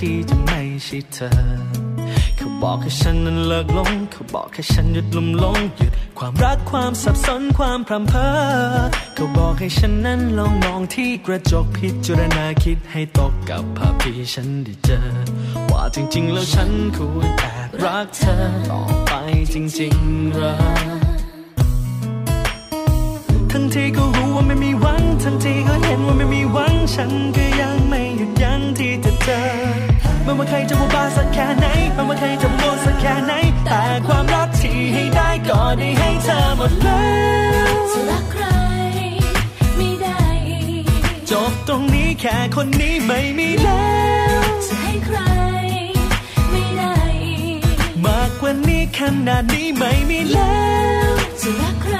ที่จะไม่ใช่เธอ เขาบอกให้ฉันนั้นเลิกหลง เขาบอกให้ฉันหยุดลุ่มหลงหยุดความรักความสับสนความพรำเพอเขาบอกให้ฉันนั้นลองมองที่กระจกพิจารณาคิดให้ตกกับภาพที่ฉันได้เจอ ว่าจริงๆ แล้วฉันควรแอบรักเธอต่อไปจริงๆหรอทั้งที่ก็รู้ว่าไม่มีหวัง ทั้งที่ก็เห็นว่าไม่มีหวัง ฉันก็ยังไม่หยุดยั้งที่จะเจอ ไม่ว่าใครจะว่าบ้าสักแค่ไหนไม่ว่าใครจะโง่สักแค่ไหน แต่ความรักที่ให้ได้ก็ได้ให้เธอหมดแล้วจะรักใครไม่ได้อีกจบตรงนี้แค่คนนี้ไม่มีแล้วจะให้ใครไม่ได้อีกมากกว่านี้ขนาดนี้ไม่มีแล้วจะรักใคร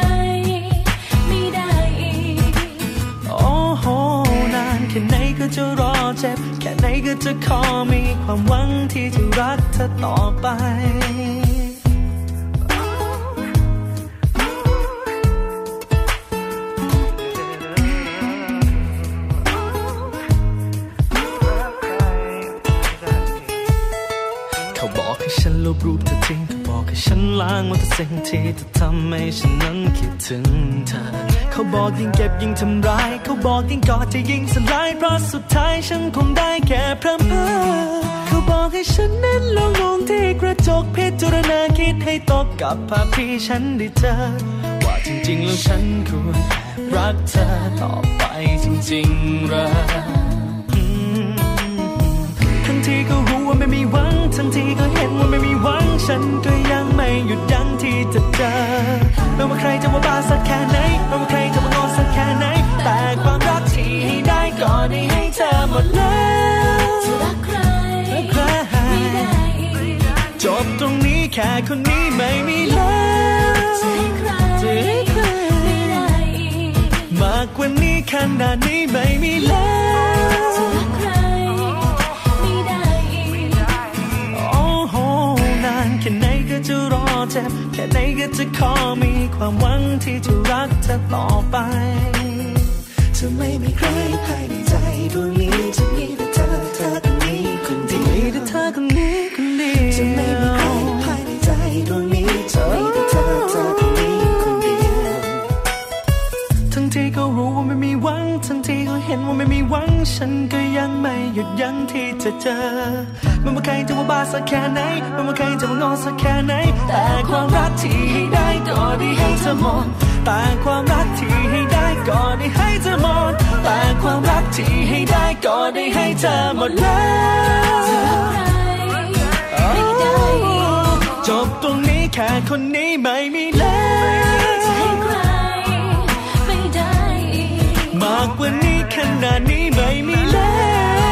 ก็จะรอเจ็บ แค่ไหนก็จะขอมีความหวังที่จะรักเธอต่อไป เขาบอกให้ฉันลบรูปเธอทิ้งเขาบอกให้ฉันล้างหมดทุกสิ่งที่เธอทำให้ฉันนั้นคิดถึงเธอ เขาบอกยิ่งเก็บยิ่งทำร้าย เขาบอกยิ่งกอดจะยิ่งสลายเพราะสุดท้ายฉันคงได้แค่พร่ำเพ้อเขาบอกให้ฉันนั้นลองมองที่กระจกพิจารณาคิดให้ตกกับภาพที่ฉันได้เจอว่าจริงๆแล้วฉันควรแอบรักเธอต่อไปจริงๆหรอทั้งที่ก็รู้ ว่าไม่มีหวังทั้งที่ก็เห็นว่าไม่มีหวังฉันก็ยังไม่หยุดยั้งที่จะเจอไม่ว่าใครจะว่าบ้าสักแค่ไหนไม่ว่าใครจะว่างอสักแค่ไหน แต่ความรักที่ให้ได้ก็ได้ให้เธอหมดแล้วจะรักใครใครไม่ได้อีกจบตรงนี้แค่คนนี้ไม่มีแล้วจะให้ใครจะให้ใครไม่ได้อีกมากกว่านี้ขนาดนี้ไม่มีแล้ว จ็บ แค่ไหนก็จะขอมีความหวังที่จะรักเธอต่อไปจะไม่มีใครภายในใจดวงนี้จะมีแต่เธอเธอคนนี้คนเดียวมีแต่เธอคนนี้คนเดียวจะไม่มีใครภายในใจดวงนี้จะมีแต่เธอเธอคนนี้คนเดียวทั้งที่ก็รู้ว่าไม่มีหวังทั้งที่ก็เห็นว่าไม่มีหวัง ฉันก็ยังไม่หยุดยั้งที่จะเจอ ไม่ว่าใครจะว่าบ้าสักแค่ไหนไม่ว่าใครจะว่างอสักแค่ไหน แต่ความรักที่ให้ได้ก็ได้ให้เธอหมดแต่ความรักที่ให้ได้ก็ได้ให้เธอหมดแต่ความรักที่ให้ได้ก็ได้ให้เธอหมดแล้วจะรักใครไม่ได้อีกจบตรงนี้แค่คนนี้ไม่มีแล้วจะให้ใครไม่ได้อีกมากกว่านี้ขนาดนี้ไม่มีแล้ว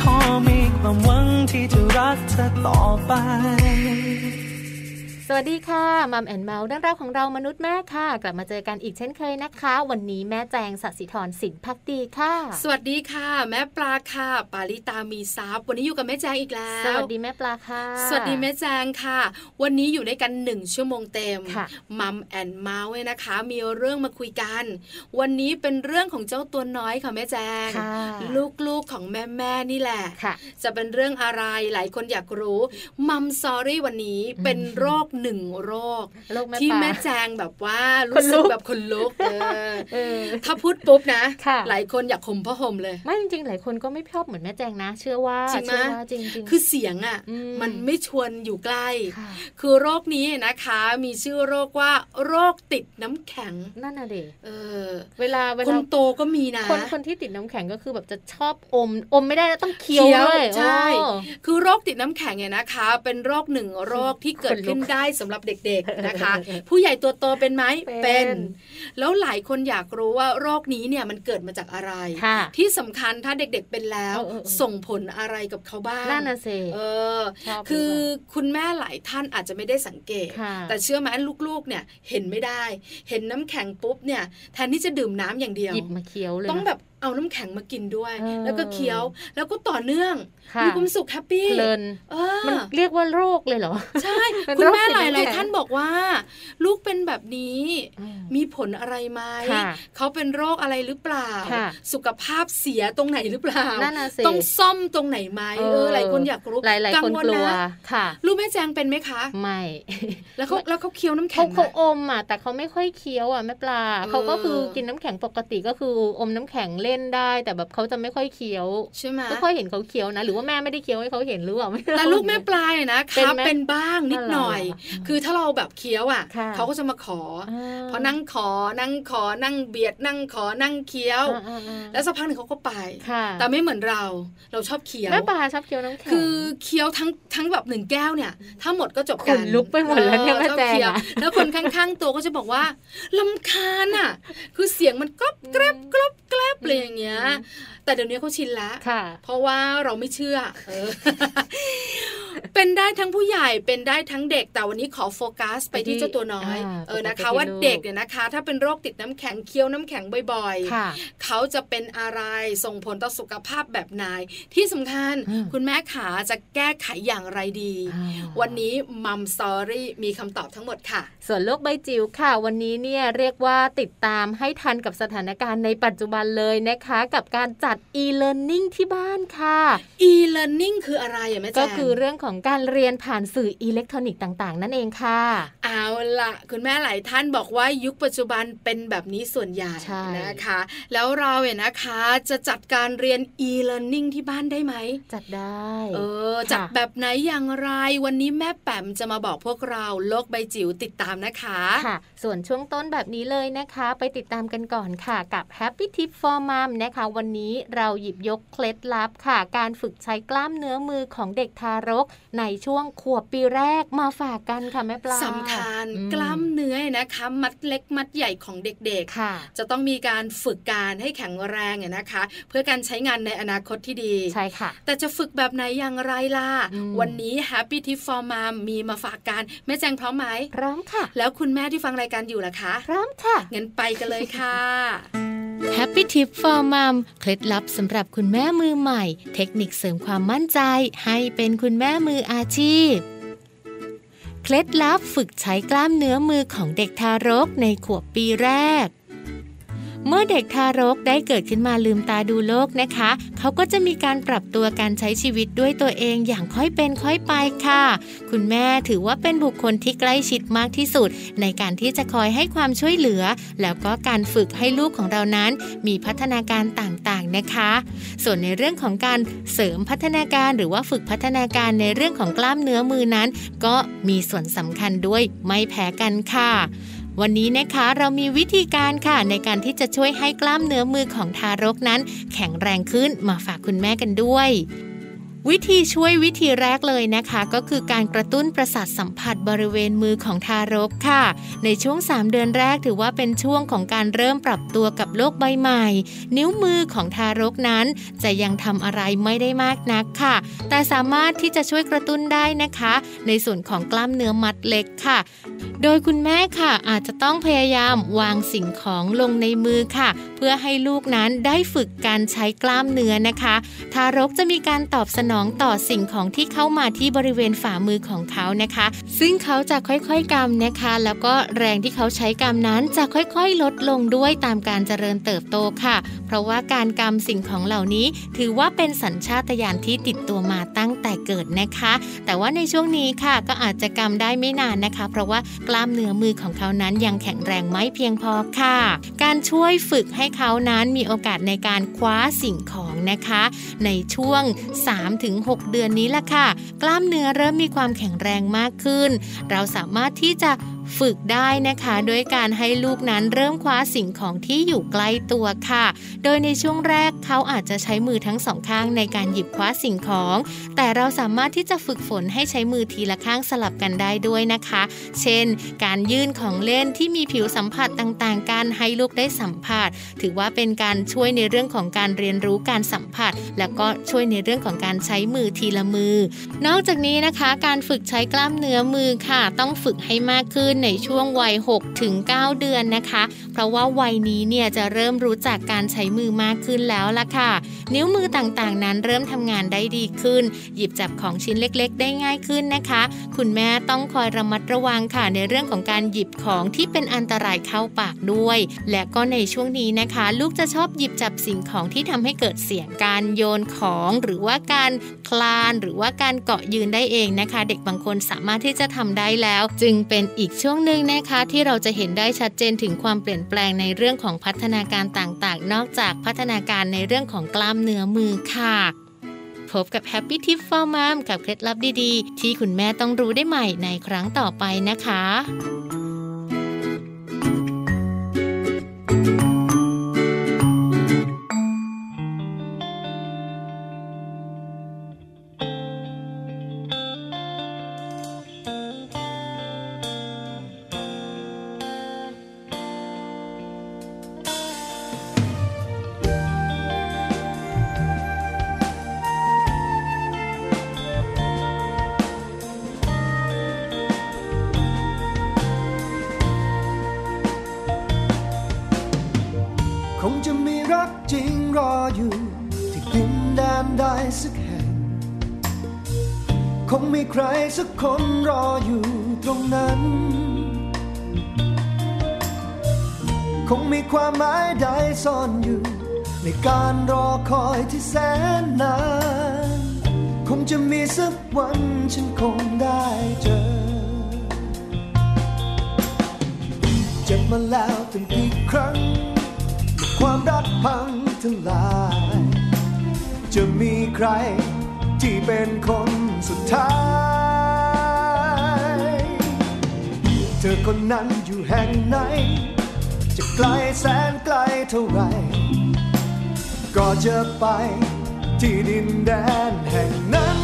ขอมีความหวังที่จะรักเธอต่อไป สวัสดีค่ะ Mom and Mouth เรื่องราวของเรามนุษย์แม่ค่ะ กลับมาเจอกันอีกเช่นเคยนะคะ วันนี้แม่แจงสัสิธรสินพักดีค่ะ สวัสดีค่ะ แม่ปลาค่ะ ปาลิตามีซับวันนี้อยู่กับแม่แจงอีกแล้ว สวัสดีแม่ปลาค่ะ สวัสดีแม่แจงค่ะ วันนี้อยู่ด้วยกันหนึ่งชั่วโมงเต็มค่ะ Mom and Mouth เนี่ยนะคะ มีเรื่องมาคุยกัน วันนี้เป็นเรื่องของเจ้าตัวน้อยค่ะแม่แจงค่ะลูกๆของแม่แม่ๆนี่แหละค่ะจะเป็นเรื่องอะไรหลายคนอยากรู้มัมซอรี่วันนี้เป็นโรคหนึ่งโรคโรคแม่ที่ปลาแม่แจงแบบว่าขรู้นลุสึกกแบบคนลุกเออเออถ้าพูดปุ๊บนะค่ะหลายคนอยากข่มผ้าห่มเลย ไม่จริงๆ หลายคนก็ไม่ชอบเหมือนแม่แจงนะ เชื่อว่าจริงไหมเชื่อว่าจริงๆ คือเสียงอะอืมมันไม่ชวนอยู่ใกล้ค่ะคือโรคนี้นะคะ มีชื่อโรคว่าโรคติดน้ำแข็งนั่นน่ะเด็เออ เวลาเวคลานโตก็มีนะ คนคนที่ติดน้ำแข็งก็คือแบบจะชอบอมอมไม่ได้แล้วต้องเคี้ยวด้วยใช่โอ้คือโรคติดน้ำแข็งเนี่ยนะคะ เป็นโรคหนึ่งโรคที่เกิดขึ้นได้สำหรับเด็กๆนะคะ ผู้ใหญ่ตัวโตเป็นไหมเป็น แล้วหลายคนอยากรู้ว่าโรคนี้เนี่ยมันเกิดมาจากอะไรค่ะที่สำคัญถ้าเด็กๆเป็นแล้วเออเออเออส่งผลอะไรกับเขาบ้างนั่นน่ะสิเออชอบคือเลยคุณแม่หลายท่านอาจจะไม่ได้สังเกตค่ะแต่เชื่อไหมลูกๆเนี่ยเห็นไม่ได้ เห็นน้ำแข็งปุ๊บเนี่ยแทนที่จะดื่มน้ำอย่างเดียวหยิบมาเคี้ยวเลยต้องนะแบบเอาน้ำแข็งมากินด้วยเออแล้วก็เคี้ยวแล้วก็ต่อเนื่องค่ะมีความสุขแฮปปี้เพลินเอมันอเรียกว่าโรคเลยเหรอ ใช่เป็นคุณโรคแม่ติดหลายน้ำหลายแข็งท่านบอกว่า ลูกเป็นแบบนี้อืมมีผลอะไรไหมค่ะเขาเป็นโรคอะไรหรือเปล่าค่ะสุขภาพเสียตรงไหนหรือเปล่านั่นน่ะสิต้องซ่อมตรงไหนไหมเออหลายคนอยากรู้หลายหลายกัคนวลกลัวนะค่ะลูกแม่แจงเป็นไหมคะไม่แล้วเขาแล้วเขาเคี้ยวน้ำเขาแข็งไหมเขาอมอะแต่เขาไม่ค่อยเคี้ยวอะแม่ปลาเออเขาก็คือกินน้ำแข็งปกติก็คืออมน้ำแข็งเล่นได้ แต่แบบเขาจะไม่ค่อยเคี้ยวใช่ไหมไม่ค่อยเห็นเขาเคี้ยวนะ หรือว่าแม่ไม่ได้เคี้ยวให้เขาเห็นหรือเปล่าไม่รู้แต่ลูกแม่ปลายนะเป็คะนไหมเป็นบ้างนิดหน่อยอ๋อเหรอคือถ้าเราแบบเคี้ยวอะค่ะเขาก็จะมาขอออ่าพอนั่งขอนั่งขอนั่งเบียดนั่งขอนั่งเคี้ยวอ่าอ่าอ่าแล้วสักพักหนึ่งเขาก็ไปค่ะแต่ไม่เหมือนเราเราชอบเคี้ยวแม่ปลาชอบเคี้ยวน้ำแข็งคือเคี้ยวทั้งทั้งแบบหนึ่งแก้วเนี่ยถ้าหมดก็จบขกันนลุกไปหมดแล้วเนี่ยออแม่ชอบแจงเคี้ยวอะแล้วคนข้างๆตัวก็จะบอกว่าลำคาญอะ คือเสียงมันกรอบแกรบกรอบแกรบอะไรอย่างเงี้ย แต่เดี๋ยวนี้เขาชินละค่ะเพราะว่าเราไม่เชื่อเออเป็นได้ทั้งผู้ใหญ่เป็นได้ทั้งเด็กแต่วันนี้ขอโฟกัส ไปที่เจ้าตัวน้อยอ่าเออโฟกัสนะคะไปที่ว่าลูกเด็กเนี่ยนะคะ ถ้าเป็นโรคติดน้ำแข็งเคี้ยวน้ำแข็งบ่อยค่ะๆเขาจะเป็นอะไรส่งผลต่อสุขภาพแบบไหนที่สำคัญอืมคุณแม่ขาจะแก้ไขอย่างไรดีอ่าวันนี้ Mom Story มีคำตอบทั้งหมดค่ะ ส่วนโลกใบจิ๋วค่ะ วันนี้เนี่ยเรียกว่าติดตามให้ทันกับสถานการณ์ในปัจจุบันเลยนะคะกับการจัด e-learning ที่บ้านค่ะ e-learning คืออะไรอะแม่แจงก็คือเรื่องของการเรียนผ่านสื่ออิเล็กทรอนิกส์ต่าง ๆ นั่นเองค่ะ เอาละคุณแม่หลายท่านบอกว่ายุคปัจจุบันเป็นแบบนี้ส่วนใหญ่ใช่นะคะ แล้วเราเนี่ยนะคะจะจัดการเรียน e-learning ที่บ้านได้ไหม จัดได้ เออค่ะจัดแบบไหนอย่างไรวันนี้แม่แปมจะมาบอกพวกเราโลกใบจิ๋วติดตามนะคะค่ะ ส่วนช่วงต้นแบบนี้เลยนะคะ ไปติดตามกันก่อนค่ะกับ Happy Tip for Mom นะคะ วันนี้เราหยิบยกเคล็ดลับค่ะ การฝึกใช้กล้ามเนื้อมือของเด็กทารก ในช่วงขวบปีแรกมาฝากกันค่ะแม่ปลาสำคัญอืกล้ามเนื้อนะคะมัดเล็กมัดใหญ่ของเด็กๆค่ะจะต้องมีการฝึกการให้แข็งแรงเนี่ยนะคะ เพื่อการใช้งานในอนาคตที่ดีใช่ค่ะ แต่จะฝึกแบบไหนอย่างไรล่ะอืมวันนี้ Happy Tip for Mom มีมาฝากกันแม่แจงพร้อมไหมพร้อมค่ะ แล้วคุณแม่ที่ฟังรายการอยู่ล่ะคะ พร้อมค่ะงั้นไปกันเลยค่ะ Happy Tip for Mom เคล็ดลับสำหรับคุณแม่มือใหม่ เทคนิคเสริมความมั่นใจ ให้เป็นคุณแม่มืออาชีพ เคล็ดลับฝึกใช้กล้ามเนื้อมือของเด็กทารกในขวบปีแรก เมื่อเด็กทารกได้เกิดขึ้นมาลืมตาดูโลกนะคะ เขาก็จะมีการปรับตัวการใช้ชีวิตด้วยตัวเองอย่างค่อยเป็นค่อยไปค่ะ คุณแม่ถือว่าเป็นบุคคลที่ใกล้ชิดมากที่สุด ในการที่จะคอยให้ความช่วยเหลือ แล้วก็การฝึกให้ลูกของเรานั้น มีพัฒนาการต่างๆนะคะ ส่วนในเรื่องของการเสริมพัฒนาการหรือว่าฝึกพัฒนาการในเรื่องของกล้ามเนื้อมือนั้น ก็มีส่วนสำคัญด้วยไม่แพ้กันค่ะ วันนี้นะคะเรามีวิธีการค่ะในการที่จะช่วยให้กล้ามเนื้อมือของทารกนั้น แข็งแรงขึ้นมาฝากคุณแม่กันด้วย วิธีช่วยวิธีแรกเลยนะคะ ก็คือการกระตุ้นประสาทสัมผัสบริเวณมือของทารกค่ะ ในช่วง 3 เดือนแรกถือว่าเป็นช่วงของการเริ่มปรับตัวกับโลกใบใหม่ นิ้วมือของทารกนั้น จะยังทำอะไรไม่ได้มากนักค่ะ แต่สามารถที่จะช่วยกระตุ้นได้นะคะ ในส่วนของกล้ามเนื้อมัดเล็กค่ะ โดยคุณแม่ค่ะอาจจะต้องพยายามวางสิ่งของลงในมือค่ะ เพื่อให้ลูกนั้นได้ฝึกการใช้กล้ามเนื้อนะคะ ทารกจะมีการตอบสนองต่อสิ่งของที่เข้ามาที่บริเวณฝ่ามือของเขานะคะ ซึ่งเขาจะค่อยๆกำนะคะ แล้วก็แรงที่เขาใช้กำนั้นจะค่อยๆ ลดลงด้วยตามการเจริญเติบโตค่ะ เพราะว่าการกำสิ่งของเหล่านี้ ถือว่าเป็นสัญชาตญาณที่ติดตัวมาตั้งแต่เกิดนะคะ แต่ว่าในช่วงนี้ค่ะก็อาจจะกำได้ไม่นานนะคะ เพราะว่ากล้ามเนื้อมือของเขานั้นยังแข็งแรงไม่เพียงพอค่ะ การช่วยฝึกให้เขานั้นมีโอกาสในการคว้าสิ่งของนะคะ ในช่วงถึง 6 เดือนนี้ล่ะค่ะ กล้ามเนื้อเริ่มมีความแข็งแรงมากขึ้น เราสามารถที่จะ ฝึกได้นะคะโดยการให้ลูกนั้นเริ่มคว้าสิ่งของที่อยู่ใกล้ตัวค่ะ โดยในช่วงแรกเขาอาจจะใช้มือทั้งสองข้างในการหยิบคว้าสิ่งของ แต่เราสามารถที่จะฝึกฝนให้ใช้มือทีละข้างสลับกันได้ด้วยนะคะ เช่น การยื่นของเล่นที่มีผิวสัมผัสต่างๆกันให้ลูกได้สัมผัส ถือว่าเป็นการช่วยในเรื่องของการเรียนรู้การสัมผัส แล้วก็ช่วยในเรื่องของการใช้มือทีละมือ นอกจากนี้นะคะ การฝึกใช้กล้ามเนื้อมือค่ะ ต้องฝึกให้มากขึ้นในช่วงวัย6ถึง9เดือนนะคะ เพราะว่าวัยนี้เนี่ยจะเริ่มรู้จักการใช้มือมากขึ้นแล้วล่ะค่ะ นิ้วมือต่างๆ นั้นเริ่มทำงานได้ดีขึ้น หยิบจับของชิ้นเล็กๆ ได้ง่ายขึ้นนะคะ คุณแม่ต้องคอยระมัดระวังค่ะในเรื่องของการหยิบของที่เป็นอันตรายเข้าปากด้วย และก็ในช่วงนี้นะคะ ลูกจะชอบหยิบจับสิ่งของที่ทำให้เกิดเสียงการโยนของหรือว่าการคลานหรือว่าการเกาะยืนได้เองนะคะ เด็กบางคนสามารถที่จะทำได้แล้ว จึงเป็นอีกช่วช่วงหนึ่งนะคะที่เราจะเห็นได้ชัดเจนถึงความเปลี่ยนแปลงในเรื่องของพัฒนาการต่างๆ นอกจากพัฒนาการในเรื่องของกล้ามเนื้อมือค่ะพบกับ Happy Tip for Mom กับเคล็ดลับดีๆ ที่คุณแม่ต้องรู้ได้ใหม่ในครั้งต่อไปนะคะ หมายใดซ่อนอยู่ ในการรอคอยที่แสนนาน คงจะมีสักวันฉันคงได้เจอ เจ็บมาแล้วตั้งกี่ครั้ง ความรักพังทลาย จะมีใครที่เป็นคนสุดท้ายเธอคนนั้นอยู่แห่งไหน จะไกลแสนไกลเท่าไร ก็จะไปที่ดินแดนแห่งนั้น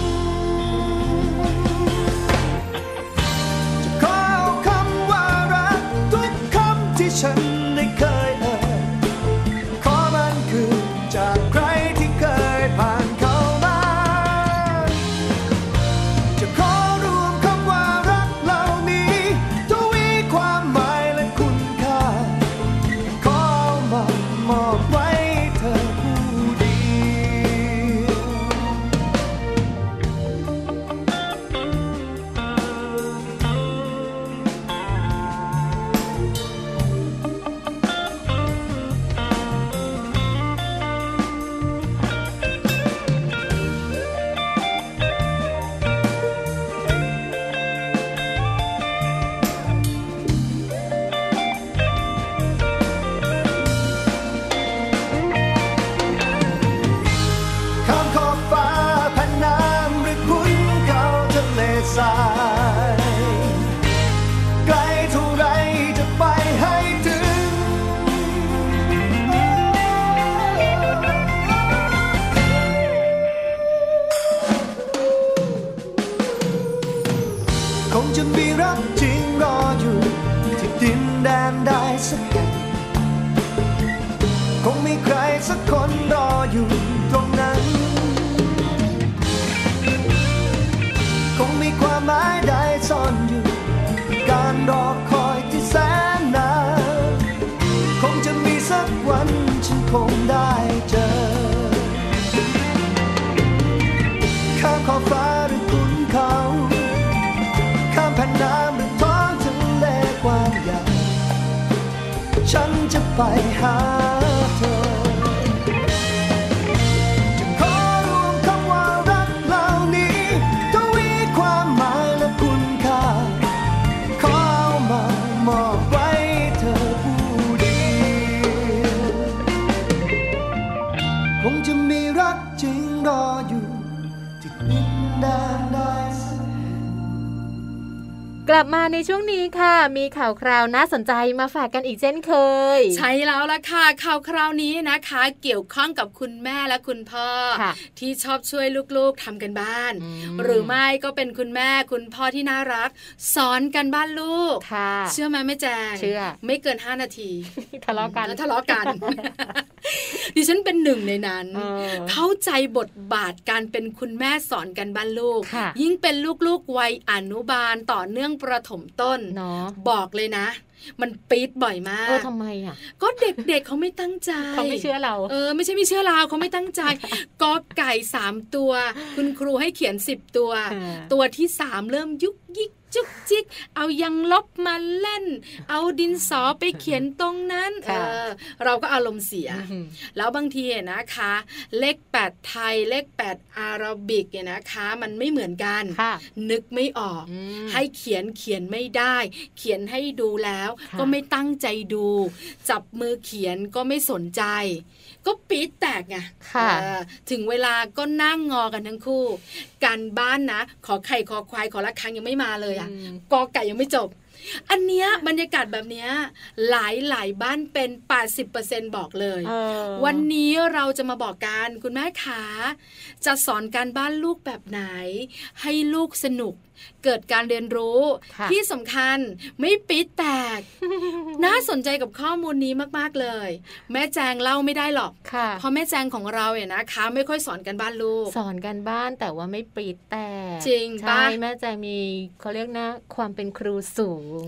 จะขอเอาคำว่ารักทุกคำที่ฉัน คงมีความหมายใดซ่อนอยู่ การรอคอยที่แสนนานคงจะมีสักวันฉันคงได้เจอ ข้ามขอบฟ้าหรือคุ้นเขา ข้ามแผ่นน้ำหรือท้องทะเลกว้างใหญ่ฉันจะไปหา ลับมาในช่วงนี้ค่ะ มีข่าวคราวน่าสนใจมาฝากกันอีกเช่นเคย ใช่แล้วล่ะค่ะข่าวคราวนี้นะคะ เกี่ยวข้องกับคุณแม่และคุณพ่อค่ะที่ชอบช่วยลูกๆทำกันบ้านอืมหรือไม่ก็เป็นคุณแม่คุณพ่อที่น่ารัก สอนกันบ้านลูกค่ะเชื่อไหมแม่แจงเชื่อไม่เกิน 5 นาทีทะเลาะกันแล้วทะเลาะกัน ดิฉันเป็นหนึ่งในนั้นเออเข้าใจบทบาทการเป็นคุณแม่สอนกันบ้านลูกค่ะยิ่งเป็นลูกๆวัยอนุบาลต่อเนื่องประถมต้นเนาะบอกเลยนะมันปี๊ดบ่อยมาเออกทำไมอะ ก็เด็กๆเขาไม่ตั้งใจเขาไม่เชื่อเรา เออไม่ใช่ไม่เชื่อเราเขาไม่ตั้งใจกอไก่สามตัว คุณครูให้เขียนสิบตัวเออตัวที่สามเริ่มยุกยิก จุกจิก เอายังลบมาเล่น เอาดินสอไปเขียนตรงนั้นเอค่ะอเราก็อารมณ์เสียอืมแล้วบางทีอะนะคะ เลขแปดไทยเลขแปดอาราบิกเนี่ยนะคะ มันไม่เหมือนกันค่ะนึกไม่ออกอืมให้เขียนเขียนไม่ได้ เขียนให้ดูแล้วค่ะก็ไม่ตั้งใจดู จับมือเขียนก็ไม่สนใจ ก็ปี๊ดแตกไงค่ะเออถึงเวลาก็นั่งงอกันทั้งคู่ การบ้านนะ ขอไข่ขอควายขอละครังยังไม่มาเลยอะอืมกอไก่ยังไม่จบ อันเนี้ยบรรยากาศแบบเนี้ยหลายหลายบ้านเป็น 80%บอกเลยเออวันนี้เราจะมาบอกกันคุณแม่ขาจะสอนการบ้านลูกแบบไหน ให้ลูกสนุก เกิดการเรียนรู้ค่ะที่สำคัญไม่ปิดแตก น่าสนใจกับข้อมูลนี้มากๆเลย แม่แจงเล่าไม่ได้หรอกค่ะเพราะแม่แจงของเราเนี่ยนะคะ ไม่ค่อยสอนกันบ้านลูก สอนกันบ้านแต่ว่าไม่ปรีดแต่จริงปะใช่แม่แจงมีเขาเรียกนะ ความเป็นครูสูง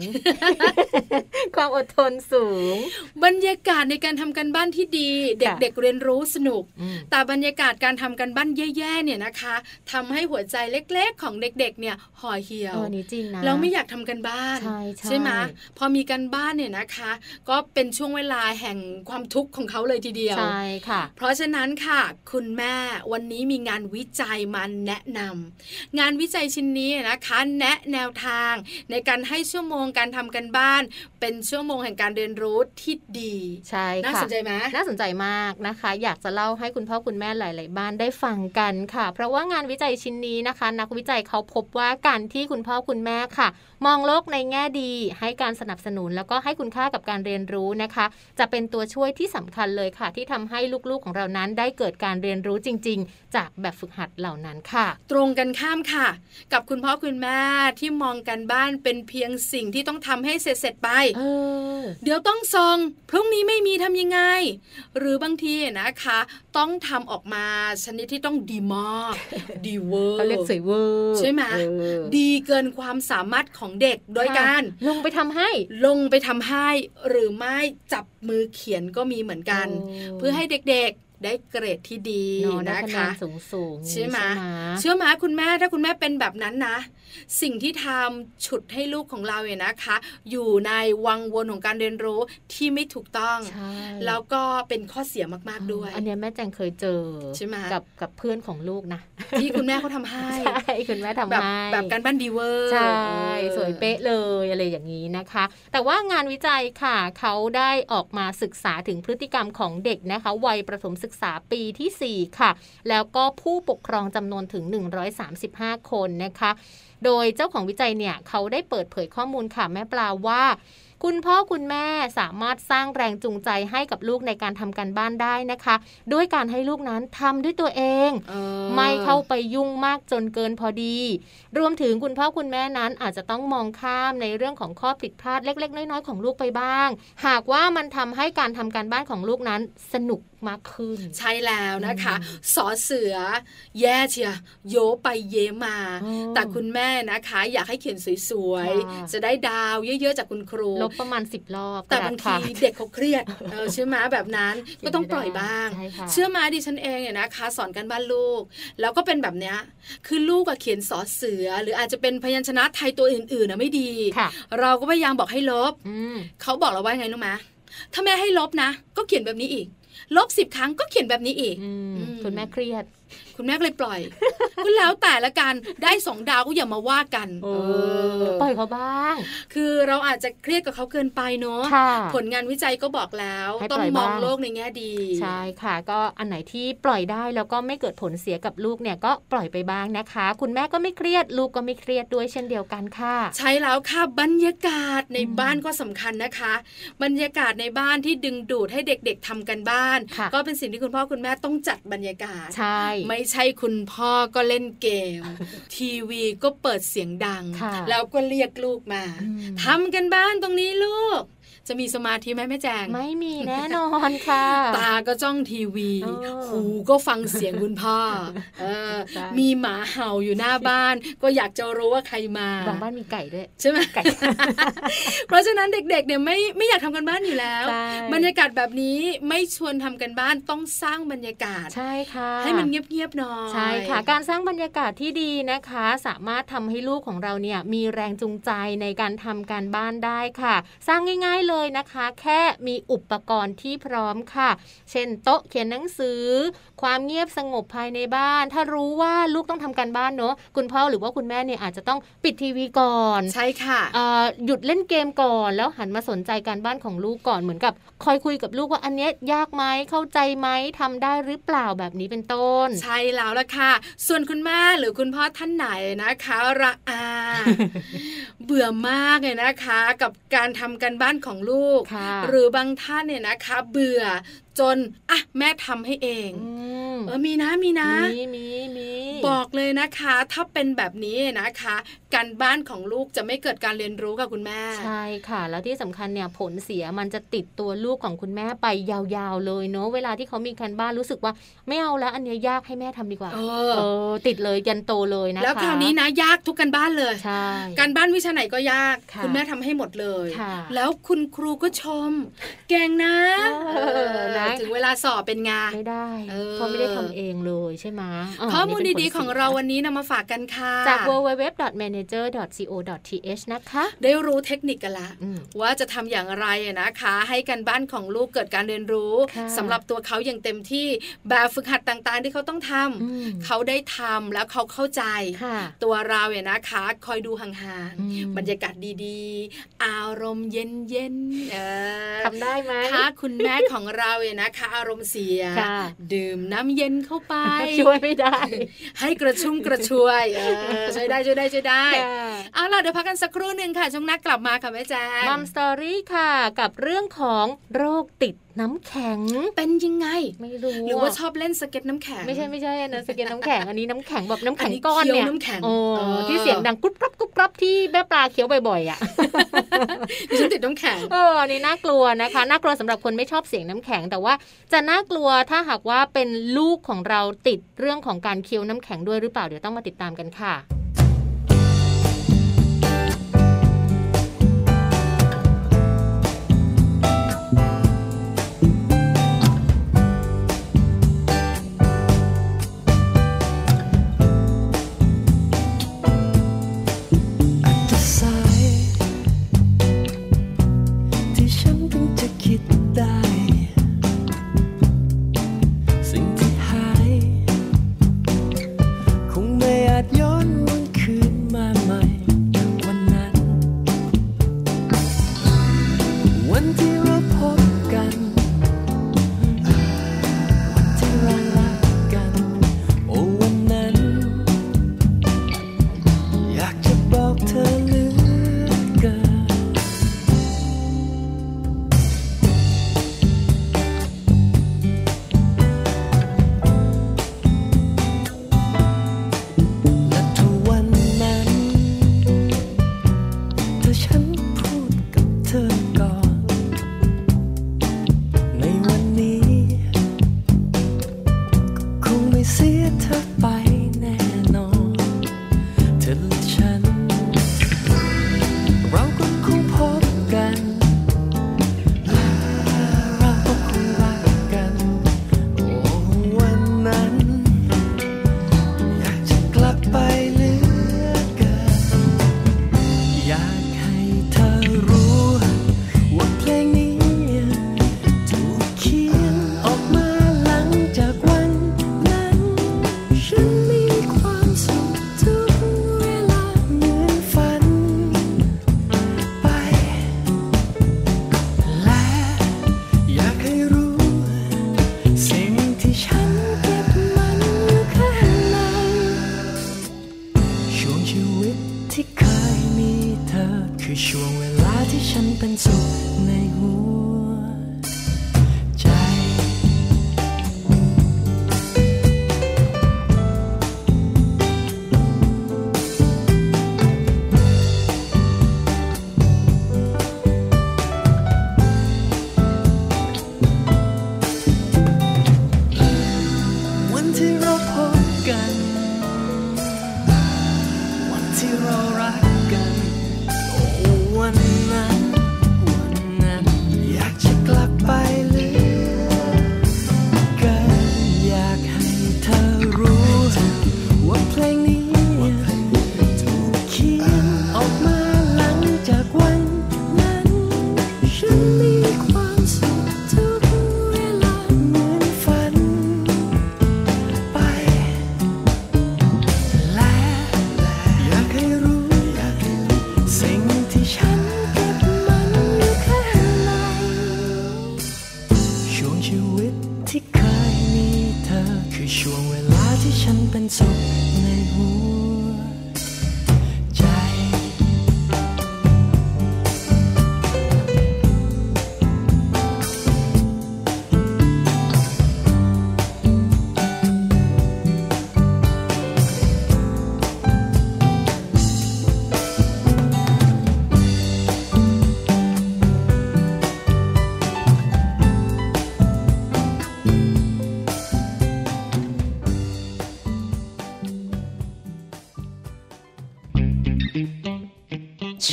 ความอดทนสูง บรรยากาศในการทำกันบ้านที่ดี เด็กๆเรียนรู้สนุกอืมแต่บรรยากาศการทำกันบ้านแย่ๆเนี่ยนะคะทำให้หัวใจเล็กๆของเด็กๆเนี่ยห่อเหี่ยวเออนี่จริงนะเราไม่อยากทำกันบ้าน ใช่ใช่ไหมพอมีกันบ้านเนี่ยนะคะ ก็เป็นช่วงเวลาแห่งความทุกข์ของเขาเลยทีเดียวใช่ค่ะ เพราะฉะนั้นค่ะ คุณแม่วันนี้มีงานวิจัยมาแนะนำงานวิจัยชิ้นนี้นะคะ แนะแนวทาง ในการให้ชั่วโมงการทำกันบ้าน เป็นชั่วโมงแห่งการเรียนรู้ที่ดีใช่น่าค่ะสนใจไหมน่าสนใจมากนะคะ อยากจะเล่าให้คุณพ่อคุณแม่หลาย ๆ บ้านได้ฟังกันค่ะ เพราะว่างานวิจัยชิ้นนี้นะคะ นักวิจัยเขาพบว่าการที่คุณพ่อคุณแม่ค่ะ มองโลกในแง่ดี ให้การสนับสนุนแล้วก็ให้คุณค่ากับการเรียนรู้นะคะ จะเป็นตัวช่วยที่สำคัญเลยค่ะ ที่ทำให้ลูกๆของเรานั้นได้เกิดการเรียนรู้จริง ๆ จากแบบฝึกหัดเหล่านั้นค่ะ ตรงกันข้ามค่ะ กับคุณพ่อคุณแม่ที่มองกันบ้านเป็นเพียงสิ่งที่ต้องทำให้เสร็จเสร็จๆไปเออเดี๋ยวต้องส่งพรุ่งนี้ไม่มีทำยังไง หรือบางทีนะคะ ต้องทำออกมาชนิดที่ต้องดีมากดีเวอร์เขาเรียกสวยเวอร์ใช่ไหมเออดีเกินความสามารถของเด็กโดยการ ลงไปทำให้ ลงไปทำให้ หรือไม่จับมือเขียนก็มีเหมือนกันโอ้เพื่อให้เด็กๆได้เกรดที่ดีเนอะได้นะคะแนนสูงสูงๆใช่ไหมไหมเชื่อไหมคุณแม่ถ้าคุณแม่เป็นแบบนั้นนะ สิ่งที่ทำฉุดให้ลูกของเราเนี่ยนะคะ อยู่ในวังวนของการเรียนรู้ที่ไม่ถูกต้องใช่แล้วก็เป็นข้อเสียมากๆด้วย อันเนี้ยแม่แจงเคยเจอใช่ไหมกับกับเพื่อนของลูกนะที่คุณแม่เขาทำให้ใช่คุณแม่ทำแบบให้แบบการบ้านดีเวอร์ใช่ออสวยเป๊ะเลยอะไรอย่างนี้นะคะ แต่ว่างานวิจัยค่ะเขาได้ออกมาศึกษาถึงพฤติกรรมของเด็กนะคะ วัยประถมศึกษาปีทีสี่4 ค่ะ แล้วก็ผู้ปกครองจำนวนถึง 135 คนนะคะโดยเจ้าของวิจัยเนี่ยเขาได้เปิดเผยข้อมูลค่ะแม่ปลาว่า คุณพ่อคุณแม่สามารถสร้างแรงจูงใจให้กับลูกในการทำการบ้านได้นะคะ ด้วยการให้ลูกนั้นทำด้วยตัวเองเออไม่เข้าไปยุ่งมากจนเกินพอดี รวมถึงคุณพ่อคุณแม่นั้นอาจจะต้องมองข้ามในเรื่องของข้อผิดพลาดเล็ก ๆ น้อยๆของลูกไปบ้าง หากว่ามันทำให้การทำการบ้านของลูกนั้นสนุกมากขึ้น ใช่แล้วนะคะอืมสอเสือ แย่เชียโยไปเยมาอ๋อแต่คุณแม่นะคะ อยากให้เขียนสวยค่ะๆจะได้ดาวเยอะๆ จากคุณครูลบประมาณ 10 รอบ แต่กระดบางษค่ะทีเด็กเขาเครียดเออใช่ไหมแบบนั้นก็ต้องปล่อยบ้างใช่ค่ะเชื่อมาดิฉันเองเนี่ยนะคะ สอนกันบ้านลูก แล้วก็เป็นแบบเนี้ยคือลูกอะเขียนสอเสือ หรืออาจจะเป็นพยัญชนะไทยตัวอื่นๆนะไม่ดีค่ะเราก็พยายามบอกให้ลบอืมเขาบอกเราว่าไงรู้ไหมถ้าแม่ให้ลบนะ ก็เขียนแบบนี้อีก ลบสิบครั้งก็เขียนแบบนี้อีกอืมอืมคุณแม่เครียดคุณแม่ก็เลยปล่อยก็แล้วแต่ละกันได้สองดาวก็อย่ามาว่ากันเออปล่อยเขาบ้าง คือเราอาจจะเครียดกับเขาเกินไปเนอะค่ะผลงานวิจัยก็บอกแล้วให้ปล่ต้อองยมองบ้างโลกในแง่ดี ใช่ค่ะ ก็อันไหนที่ปล่อยได้แล้วก็ไม่เกิดผลเสียกับลูกเนี่ยก็ปล่อยไปบ้างนะคะ คุณแม่ก็ไม่เครียดลูกก็ไม่เครียดด้วยเช่นเดียวกันค่ะ ใช่แล้วค่ะบรรยากาศในบ้านก็สำคัญนะคะ บรรยากาศในบ้านที่ดึงดูดให้เด็กๆทำกันบ้านค่ะก็เป็นสิ่งที่คุณพ่อคุณแม่ต้องจัดบรรยากาศใช่ไม่ใช่คุณพ่อก็เล่นเกม ทีวีก็เปิดเสียงดังค่ะแล้วก็เรียกลูกมาอืมทำกันบ้านตรงนี้ลูก จะมีสมาธิไหมแม่แจง ไม่มีแน่นอนค่ะ ตาก็จ้องทีวีเออหูก็ฟังเสียงคุณพ่อเออใช่มีหมาเห่าอยู่หน้าบ้าน ก็อยากจะรู้ว่าใครมาบางบ้านมีไก่ด้วย ใช่ไหมไก่ เพราะฉะนั้นเด็กๆเนี่ยไม่ไม่อยากทำกันบ้านอยู่แล้วใช่บรรยากาศแบบนี้ไม่ชวนทำกันบ้านต้องสร้างบรรยากาศ ใช่ค่ะ ให้มันเงียบๆหน่อยใช่ค่ะ การสร้างบรรยากาศที่ดีนะคะ สามารถทำให้ลูกของเราเนี่ยมีแรงจูงใจในการทำการบ้านได้ค่ะ สร้างง่าย ๆเลยยนะคะ แค่มีอุปกรณ์ที่พร้อมค่ะ เช่นโต๊ะเขียนหนังสือความเงียบสงบภายในบ้าน ถ้ารู้ว่าลูกต้องทำการบ้านเนอะคุณพ่อหรือว่าคุณแม่เนี่ยอาจจะต้องปิดทีวีก่อน ใช่ค่ะเอ่อหยุดเล่นเกมก่อน แล้วหันมาสนใจการบ้านของลูกก่อนเหมือนกับ คอยคุยกับลูกว่าอันเนี้ยยากไหมเข้าใจไหมทำได้หรือเปล่าแบบนี้เป็นต้น ใช่แล้วล่ะค่ะ ส่วนคุณแม่หรือคุณพ่อท่านไหนนะคะระอาเบื่อมากเลยนะคะ กับการทำกันบ้านของลูกค่ะหรือบางท่านเนี่ยนะคะ เบื่อจนอะแม่ทำให้เองอืม เออมีนะมีนะมีมีมี บอกเลยนะคะ ถ้าเป็นแบบนี้นะคะ การบ้านของลูกจะไม่เกิดการเรียนรู้กับคุณแม่ ใช่ค่ะ แล้วที่สำคัญเนี่ยผลเสียมันจะติดตัวลูกของคุณแม่ไปยาวๆเลยเนาะเวลาที่เขามีการบ้านรู้สึกว่าไม่เอาแล้วอันเนี้ยยากให้แม่ทำดีกว่า เอเอออ ติดเลยยันโตเลยนะคะแล้วคราวนี้นะยากทุกกันบ้านเลยใช่การบ้านวิชาไหนก็ยากค่ะณแม่ทำให้หมดเลยค่ะแล้วคุณครูก็ชมเก่งนะเออนะถึงเวลาสอบเป็นไงไม่ได้เออเพราะไม่ได้ทำเองเลยใช่ไหมข้อมูลนี่เป็นผดีๆสียของเราวันนี้นำมาฝากกันค่ะ จาก www.manager.co.th นะคะ ได้รู้เทคนิคกันละอืมว่าจะทำอย่างไรนะคะ ให้กันบ้านของลูกเกิดการเรียนรู้ค่ะสำหรับตัวเขาอย่างเต็มที่แบบฝึกหัดต่างๆ ที่เขาต้องทำอืมเขาได้ทำแล้วเขาเข้าใจค่ะตัวเราเนี่ยนะคะ คอยดูห่างอืมๆบรรยากาศดีๆ อารมณ์เย็นๆเออทำได้ไหมถ้าคุณแม่ของเราเนี่ยนะคะ อารมณ์เสียค่ะดื่มน้ำเย็นเข้าไปช่วยไม่ได้ให้กระชุ่มกระชวยเออช่วยได้ช่วยได้ช่วยได้ค่ะเอาล่ะเดี๋ยวพักกันสักครู่หนึ่งค่ะช่วงหน้ากลับมาค่ะแม่แจ้ง Mom Story ค่ะ กับเรื่องของโรคติด น้ำแข็ง เป็นยังไง ไม่รู้ หรือว่าชอบเล่นสเก็ตน้ำแข็ง ไม่ใช่ไม่ใช่อันนะสเก็ตน้ำแข็ง อันนี้น้ำแข็งแบบน้ำแข็งอันนี้ก้อนเนี่ยเคี้ยวน้ำแข็งโอ้เออที่เสียงดังกรุบกรับกรุบกรับที่แม่ปลาเคี้ยวบ่อยๆอะดิฉันติดน้ำแข็งเอออันนี้น่ากลัวนะคะ น่ากลัวสำหรับคนไม่ชอบเสียงน้ำแข็ง แต่ว่าจะน่ากลัวถ้าหากว่าเป็นลูกของเราติดเรื่องของการเคี้ยวน้ำแข็งด้วยหรือเปล่าเดี๋ยวต้องมาติดตามกันค่ะ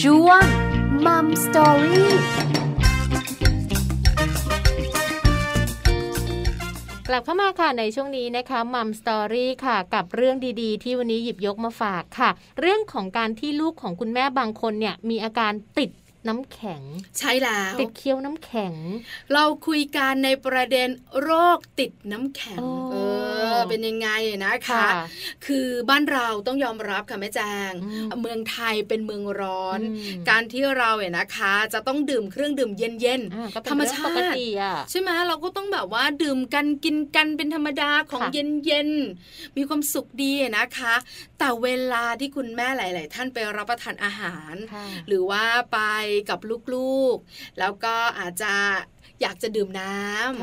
ช่วงมัมสตอรี่กลับเข้ามาค่ะในช่วงนี้นะคะมัมสตอรี่ค่ะ กับเรื่องดีๆ ที่วันนี้หยิบยกมาฝากค่ะ เรื่องของการที่ลูกของคุณแม่บางคนเนี่ยมีอาการติด น้ำแข็ง ใช่แล้วติดเคี้ยวน้ำแข็ง เราคุยกันในประเด็นโรคติดน้ำแข็งโอ้เออเป็นยังไงนะคะค่ะคือบ้านเราต้องยอมรับค่ะแม่แจงอืมเมืองไทยเป็นเมืองร้อนอืมการที่เราเนี่ยนะคะ จะต้องดื่มเครื่องดื่มเย็นอ่าก็เป็นธรรมเรื่องชาปติกติอะใช่ไหมเราก็ต้องแบบว่าดื่มกันกินกันเป็นธรรมดาของค่ะเย็นเย็นๆมีความสุขดีนะคะ แต่เวลาที่คุณแม่หลาย ๆ ท่านไปรับประทานอาหารค่ะหรือว่าไปกับลูกๆ แล้วก็อาจจะอยากจะดื่มน้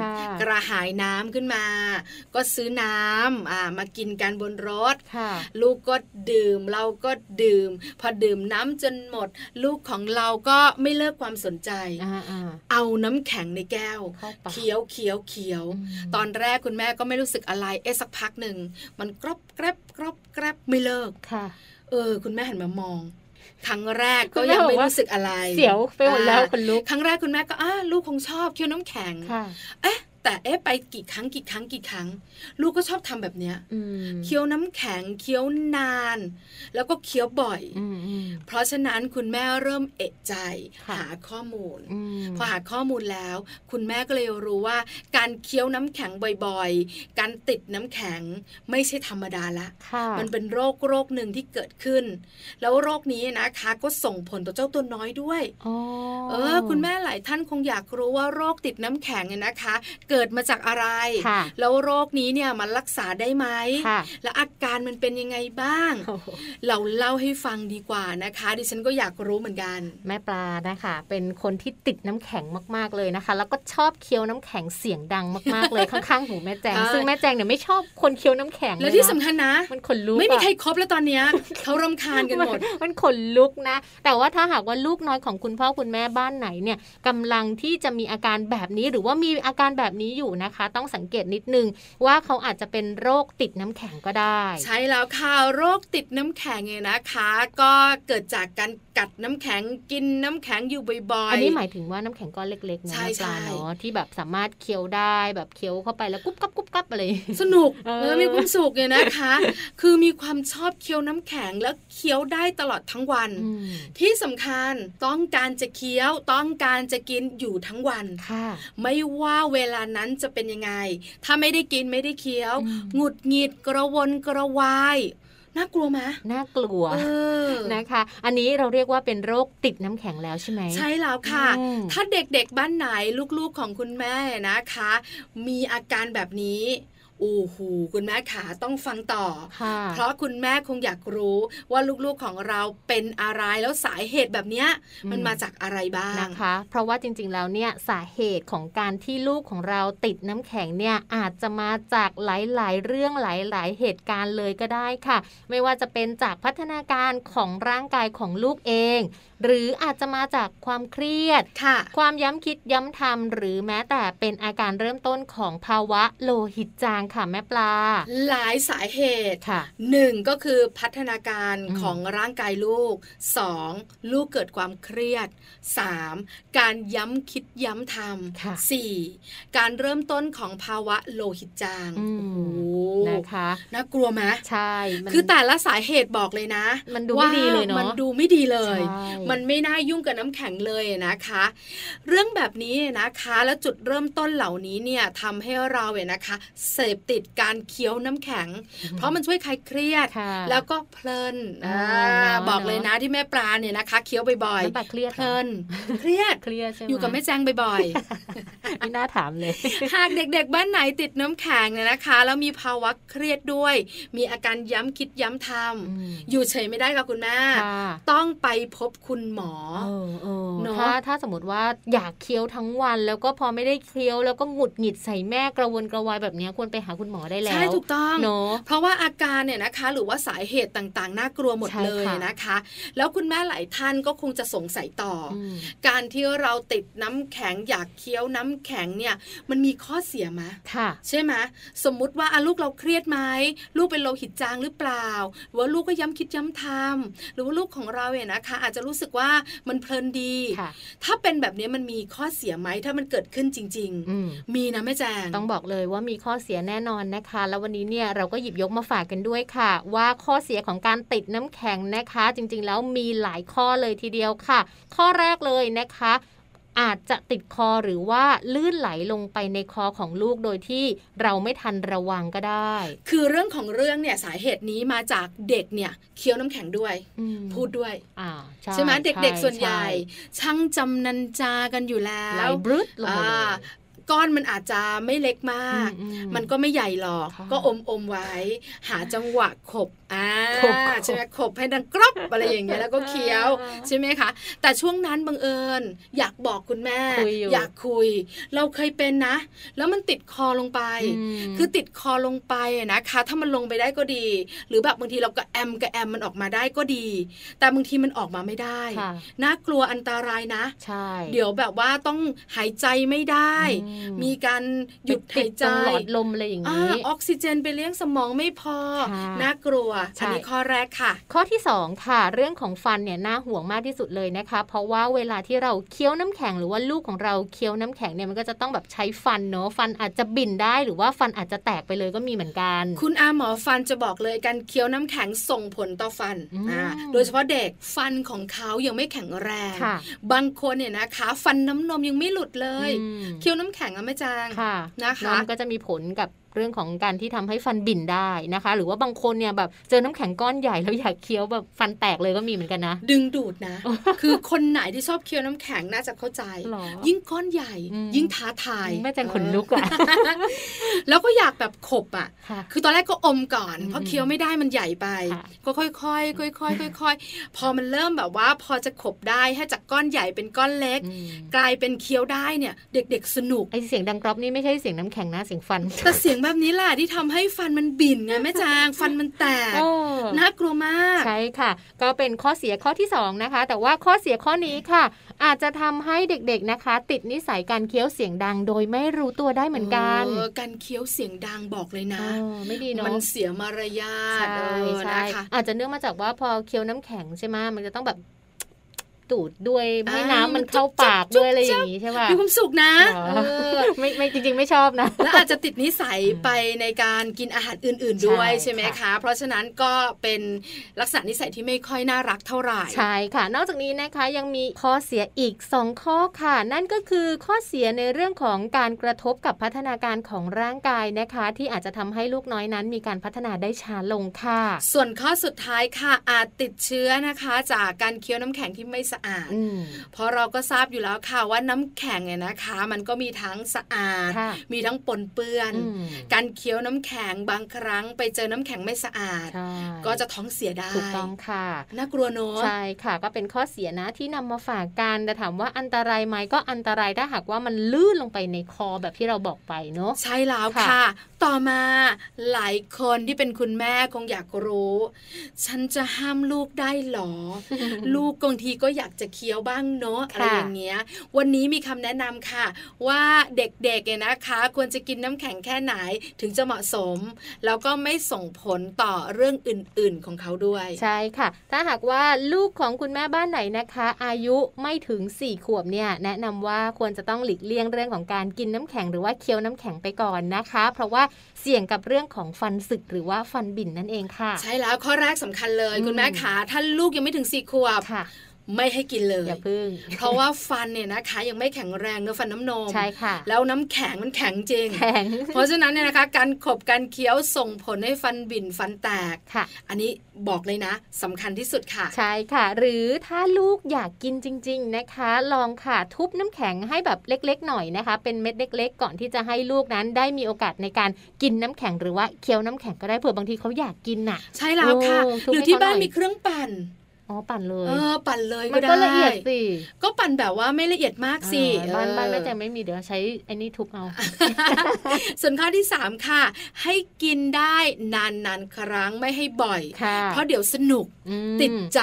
ค่ะำกระหายน้ำขึ้นมา ก็ซื้อน้ำอ่ามากินกันบนรถค่ะลูกก็ดื่มเราก็ดื่ม พอดื่มน้ำจนหมด ลูกของเราก็ไม่เลิกความสนใจอ่าอ่าเอาน้ำแข็งในแก้ว เข้าปากเคี้ยวเคี้ยวเคี้ยวอืมตอนแรกคุณแม่ก็ไม่รู้สึกอะไรเอ๊ะสักพักหนึ่ง มันกรอบแกรบกรอบแกรบไม่เลิกค่ะเออ คุณแม่หันมามอง ครั้งแรกคุก็ณแม่ยังไม่บอกว่ารู้สึกอะไร เสียวไปหมดแล้วอ่าคนลุกครั้งแรกคุณแม่ก็อ้าลูกคงชอบเคี้ยวน้ำแข็งค่ะเอ๊ะ แต่เอ๊ะไปกี่ครั้งกี่ครั้งกี่ครั้ง ลูกก็ชอบทำแบบเนี้ยอืมเคี้ยวน้ำแข็งเคี้ยวนาน แล้วก็เคี้ยวบ่อยอืมอืมเพราะฉะนั้นคุณแม่เริ่มเอะใจค่ะหาข้อมูลอืมพอหาข้อมูลแล้ว คุณแม่ก็เลยรู้ว่า การเคี้ยวน้ำแข็งบ่อยๆ การติดน้ำแข็งไม่ใช่ธรรมดาละค่ะมันเป็นโรคโรคหนึ่งที่เกิดขึ้น แล้วโรคนี้นะคะก็ส่งผลต่อเจ้าตัวน้อยด้วยอ๋อเออ คุณแม่หลายท่านคงอยากรู้ว่าโรคติดน้ำแข็งเนี่ยนะคะเกิดมาจากอะไรค่ะแล้วโรคนี้เนี่ยมันรักษาได้ไหมค่ะและอาการมันเป็นยังไงบ้างโอ้โหเราเล่าให้ฟังดีกว่านะคะ ดิฉันก็อยากรู้เหมือนกัน แม่ปลานะคะ เป็นคนที่ติดน้ำแข็งมากๆเลยนะคะ แล้วก็ชอบเคี้ยวน้ำแข็งเสียงดังมากๆเลยข้างๆหูแม่แจงใช่ซึ่งแม่แจงเนี่ยไม่ชอบคนเคี้ยวน้ำแข็งและเลยที่นะสำคัญนะ มันขนลุกไม่มีอะใครครบแล้วตอนเนี้ยเขารำคาญกันหมดนมันขนลุกนะ แต่ว่าถ้าหากว่าลูกน้อยของคุณพ่อคุณแม่บ้านไหนเนี่ยกำลังที่จะมีอาการแบบนี้หรือว่ามีอาการแบบนี้อยู่นะคะ ต้องสังเกตนิดนึงว่าเขาอาจจะเป็นโรคติดน้ำแข็งก็ได้ ใช่แล้วค่ะโรคติดน้ำแข็งเนี่ยนะคะ ก็เกิดจากการ กัดน้ำแข็งกินน้ำแข็งอยู่บ่อยๆ อันนี้หมายถึงว่าน้ำแข็งก้อนเล็กๆนะใช่แม่ปลาใช่เนาะที่แบบสามารถเคี้ยวได้แบบเคี้ยวเข้าไปแล้วกุ๊บกับกุ๊บกับอะไรสนุกเออเออมีความสุขเนี่ยนะคะ คือมีความชอบเคี้ยวน้ำแข็งแล้วเคี้ยวได้ตลอดทั้งวันอืมที่สำคัญต้องการจะเคี้ยวต้องการจะกินอยู่ทั้งวันค่ะ ไม่ว่าเวลานั้นจะเป็นยังไง ถ้าไม่ได้กินไม่ได้เคี้ยวอืมหงุดหงิดกระวนกระวาย น่ากลัวไหมน่ากลัวเออนะคะ อันนี้เราเรียกว่าเป็นโรคติดน้ำแข็งแล้วใช่ไหม ใช่แล้วค่ะอืมถ้าเด็กๆบ้านไหนลูกๆของคุณแม่นะคะ มีอาการแบบนี้ โอ้โหคุณแม่ขาต้องฟังต่อค่ะเพราะคุณแม่คงอยากรู้ว่าลูกๆของเราเป็นอะไรแล้วสาเหตุแบบเนี้ยอืมมันมาจากอะไรบ้างนะคะ เพราะว่าจริงๆแล้วเนี่ยสาเหตุของการที่ลูกของเราติดน้ำแข็งเนี่ยอาจจะมาจากหลายๆ เรื่องหลาย ๆ เหตุการณ์เลยก็ได้ค่ะ ไม่ว่าจะเป็นจากพัฒนาการของร่างกายของลูกเอง หรืออาจจะมาจากความเครียดค่ะ ความย้ำคิดย้ำทำหรือแม้แต่เป็นอาการเริ่มต้นของภาวะโลหิตจางค่ะแม่ปลา หลายสาเหตุค่ะหนึ่งก็คือพัฒนาการอืมของร่างกายลูกสองลูกเกิดความเครียดสามการย้ำคิดย้ำทค่ะำสี่การเริ่มต้นของภาวะโลหิตจางอืโอ้มโหนะคะน่ากลัวไหมใช่มันคือแต่ละสาเหตุบอกเลยนะ มันดูไม่ดีเลยเนอะว่มันดูไม่ดีเลยใช่มันไม่น่ายุ่งกับน้ำแข็งเลยนะคะ เรื่องแบบนี้นะคะแล้วจุดเริ่มต้นเหล่านี้เนี่ยทำให้เราเนี่ยนะคะ เสพติดการเคี้ยวน้ำแข็ง เพราะมันช่วยคลายเครียดค่ะแล้วก็เพลินอ่าอ่าเนอะบอกเลยเนอะนะที่แม่ปลาเนี่ยนะคะเคี้ยวบ่อยน้ำตาเครียดๆหเพรอลินเครียดเครียดใช่ไหมอยู่กับแม่แจงบ่อยไม่น่าถามเลยๆหากเด็กๆ บ้านไหนติดน้ำแข็งเนี่ยนะคะ แล้วมีภาวะเครียดด้วย มีอาการย้ำคิดย้ำทอืมำอยู่เฉยไม่ได้ค่ะคุณแม่ค่ะต้องไปพบคุณหมอเออเออเนอะถ้าถ้าสมมติว่าอยากเคี้ยวทั้งวัน แล้วก็พอไม่ได้เคี้ยวแล้วก็หงุดหงิดใส่แม่กระวนกระวายแบบเนี้ยควรไปหาคุณหมอได้แล้วใช่ถูกต้องเนาะเพราะว่าอาการเนี่ยนะคะ หรือว่าสาเหตุต่างๆ น่ากลัวหมดใช่เลยค่ะนะคะ แล้วคุณแม่หลายท่านก็คงจะสงสัยต่ออมการที่เราติดน้ำแข็งอยากเคี้ยวน้ำแข็งเนี่ยมันมีข้อเสียไหมค่ะใช่ไหมสมมุติว่าอะลูกเราเครียดไหมลูกเป็นโลหิตจางหรือเปล่าหรือว่าลูกก็ย้ำคิดย้ำทำหรือว่าลูกของเราเนี่ยนะคะ อาจจะรู้สึกว่ามันเพลินดีค่ะถ้าเป็นแบบนี้มันมีข้อเสียไหมถ้ามันเกิดขึ้นจริงอืมๆมีนะแม่แจงต้องบอกเลยว่ามีข้อเสียแน่นอนนะคะ แล้ววันนี้เนี่ยเราก็หยิบยกมาฝากกันด้วยค่ะ ว่าข้อเสียของการติดน้ำแข็งนะคะ จริงๆ แล้วมีหลายข้อเลยทีเดียวค่ะ ข้อแรกเลยนะคะอาจจะติดคอหรือว่าลื่นไหลลงไปในคอของลูกโดยที่เราไม่ทันระวังก็ได้ คือเรื่องของเรื่องเนี่ยสาเหตุนี้มาจากเด็กเนี่ยเคี้ยวน้ำแข็งด้วยอืมพูดด้วยอ่าใช่ไหมเด็กๆส่วนใหญ่ช่ช่างจำนันจากันอยู่แล้ไหลวบรึดลงมาเลยอ่า ก้อนมันอาจจะไม่เล็กมากอืมอืมมันก็ไม่ใหญ่หรอกค่ะก็อมอมๆไว้ หาจังหวะขบ อ่าขบขบใช่ไหมขบให้ดังกรอบอะไรอย่างเงี้ยแล้วก็เคี้ยวอ่าใช่ไหมคะ แต่ช่วงนั้นบังเอิญ อยากบอกคุณแม่คุยอยู่อยากคุย เราเคยเป็นนะ แล้วมันติดคอลงไปอืมคือติดคอลงไปอะนะคะ ถ้ามันลงไปได้ก็ดี หรือแบบบางทีเราก็แอมกับแอมมันออกมาได้ก็ดี แต่บางทีมันออกมาไม่ได้ค่ะน่ากลัวอันตรายนะใช่เดี๋ยวแบบว่าต้องหายใจไม่ได้อืมมีการหยุดติหายดใจตรงหลอดลมอะไรอย่างอานี้ออกซิเจนไปเลี้ยงสมองไม่พอค่ะน่ากลัวใช่อันนี้ข้อแรกค่ะ ข้อที่ 2 ค่ะ เรื่องของฟันเนี่ยน่าห่วงมากที่สุดเลยนะคะ เพราะว่าเวลาที่เราเคี้ยวน้ำแข็งหรือว่าลูกของเราเคี้ยวน้ำแข็งเนี่ยมันก็จะต้องแบบใช้ฟันเนาะฟันอาจจะบิ่นได้หรือว่าฟันอาจจะแตกไปเลยก็มีเหมือนกัน คุณอาหมอฟันจะบอกเลยการเคี้ยวน้ำแข็งส่งผลต่อฟันอืมอ่าโดยเฉพาะเด็กฟันของเขายังไม่แข็งแรงค่ะบางคนเนี่ยนะคะ ฟันน้ำนมยังไม่หลุดเลยอืมเคี้ยวน้ำแข็งอะแม่จางค่ะนะคะน้องก็จะมีผลกับ เรื่องของการที่ทำให้ฟันบิ่นได้นะคะ หรือว่าบางคนเนี่ยแบบเจอน้ำแข็งก้อนใหญ่แล้วอยากเคี้ยวแบบฟันแตกเลยก็มีเหมือนกันนะ ดึงดูดนะ คือคนไหนที่ชอบเคี้ยวน้ำแข็งน่าจะเข้าใจหรอยิ่งก้อนใหญ่อืมยิ่งท้าทายแม่แจงขนลุกอะแล้วก็อยากแบบขบอะค่ะคือตอนแรกก็อมก่อนอืมเพราะเคี้ยวไม่ได้มันใหญ่ไปค่ะก็ค่อยๆค่อยๆค่อยๆพอมันเริ่มแบบว่าพอจะขบได้ให้จากก้อนใหญ่เป็นก้อนเล็กอืมกลายเป็นเคี้ยวได้เนี่ย เด็ก ๆ สนุกไอเสียงดังกรอบนี่ไม่ใช่เสียงน้ำแข็งนะเสียงฟันแต่เสียงแบบนี้แหละที่ทำให้ฟันมันบิ่นไงแม่จางฟันมันแตกโอ้น่ากลัวมาก ใช่ค่ะ ก็เป็นข้อเสียข้อที่2นะคะ แต่ว่าข้อเสียข้อนี้ค่ะ อาจจะทำให้เด็กๆนะคะ ติดนิสัยการเคี้ยวเสียงดังโดยไม่รู้ตัวได้เหมือนกันเออการเคี้ยวเสียงดังบอกเลยนะเออไม่ดีเนาะมันเสียมารยาทใช่เออใช่นะคะอาจจะเนื่องมาจากว่าพอเคี้ยวน้ำแข็งใช่ไหมมันจะต้องแบบ ตูดด้วยให้อ่าน้ำมันเข้าปากจุ๊บด้วยอะไรจุ๊บอย่างนี้ใช่ป่ะมีความสุขนะเหรอเออไม่ไม่จริง ๆ ไม่ชอบนะแล้วอาจจะติดนิสัยไปในการกินอาหารอื่น ๆด้วยใช่ใช่ไหมค่ะคะ เพราะฉะนั้นก็เป็นลักษณะนิสัยที่ไม่ค่อยน่ารักเท่าไหร่ใช่ค่ะ นอกจากนี้นะคะยังมีข้อเสียอีก 2 ข้อค่ะ นั่นก็คือข้อเสียในเรื่องของการกระทบกับพัฒนาการของร่างกายนะคะ ที่อาจจะทำให้ลูกน้อยนั้น มีการพัฒนาได้ช้าลงค่ะ ส่วนข้อสุดท้ายค่ะอาจติดเชื้อนะคะ จากการเคี้ยวน้ำแข็งที่ไม่สะอาดอืมเพราะเราก็ทราบอยู่แล้วค่ะว่าน้ำแข็งเนี่ยนะคะ มันก็มีทั้งสะอาดค่ะมีทั้งปนเปื้อนอืมการเคี้ยวน้ำแข็งบางครั้ง ไปเจอน้ำแข็งไม่สะอาดใช่ก็จะท้องเสียได้ถูกต้องค่ะน่ากลัวเนอะใช่ค่ะ ก็เป็นข้อเสียนะที่นำมาฝากกันแต่ถามว่าอันตรายไหมก็อันตรายถ้าหากว่ามันลื่นลงไปในคอแบบที่เราบอกไปเนอะใช่แล้วค่ะค่ะ ต่อมาหลายคนที่เป็นคุณแม่คงอยากรู้ ฉันจะห้ามลูกได้หรอ ลูกบางทีก็อยากจะเคี้ยวบ้างเนอะอะไรอย่างเงี้ย วันนี้มีคำแนะนำค่ะ ว่าเด็กๆเนี่ยนะคะ ควรจะกินน้ำแข็งแค่ไหนถึงจะเหมาะสม แล้วก็ไม่ส่งผลต่อเรื่องอื่น ๆของเขาด้วย ใช่ค่ะ ถ้าหากว่าลูกของคุณแม่บ้านไหนนะคะ อายุไม่ถึง4ขวบเนี่ยแนะนำว่าควรจะต้องหลีกเลี่ยงเรื่องของการกินน้ำแข็งหรือว่าเคี้ยวน้ำแข็งไปก่อนนะคะ เพราะว่าเสี่ยงกับเรื่องของฟันสึกหรือว่าฟันบิ่นนั่นเองค่ะ ใช่แล้วข้อแรกสำคัญเลยอืมคุณแม่ขาถ้าลูกยังไม่ถึงสี่ขวบค่ะ ไม่ให้กินเลยอย่าพึ่ง เพราะว่าฟันเนี่ยนะคะ ยังไม่แข็งแรงเนื้อะฟันน้ำนมใช่ค่ะ แล้วน้ำแข็งมันแข็งจริงแข็งเพราะฉะนั้นเนี่ยนะคะ การขบการเคี้ยวส่งผลให้ฟันบิ่นฟันแตกค่ะ อันนี้บอกเลยนะสำคัญที่สุดค่ะ ใช่ค่ะ หรือถ้าลูกอยากกินจริง ๆนะคะ ลองค่ะทุบน้ำแข็งให้แบบเล็ก ๆ หน่อยนะคะ เป็นเม็ดเล็ก ๆ ก่อนที่จะให้ลูกนั้น ได้มีโอกาสในการกินน้ำแข็งหรือว่าเคี้ยวน้ำแข็งก็ได้เผื่อบางทีเขาอยากกินน่ะ ใช่แล้วค่ะโอ้ทุบหรือให้ที่เขาบ้านหน่อยมีเครื่องปั่น อ๋อปั่นเลยเออปั่นเลยมัก็นได้ก็ละเอียดสิก็ปั่นแบบว่าไม่ละเอียดมากสิเออบ้านเออบ้านแม่แจงไม่มีเดี๋ยวใช้ไอ้นี่ทุบเอา ส่วนข้อที่3ค่ะ ให้กินได้นานๆครั้งไม่ให้บ่อยค่ะเพราะเดี๋ยวสนุกอืมติดใจ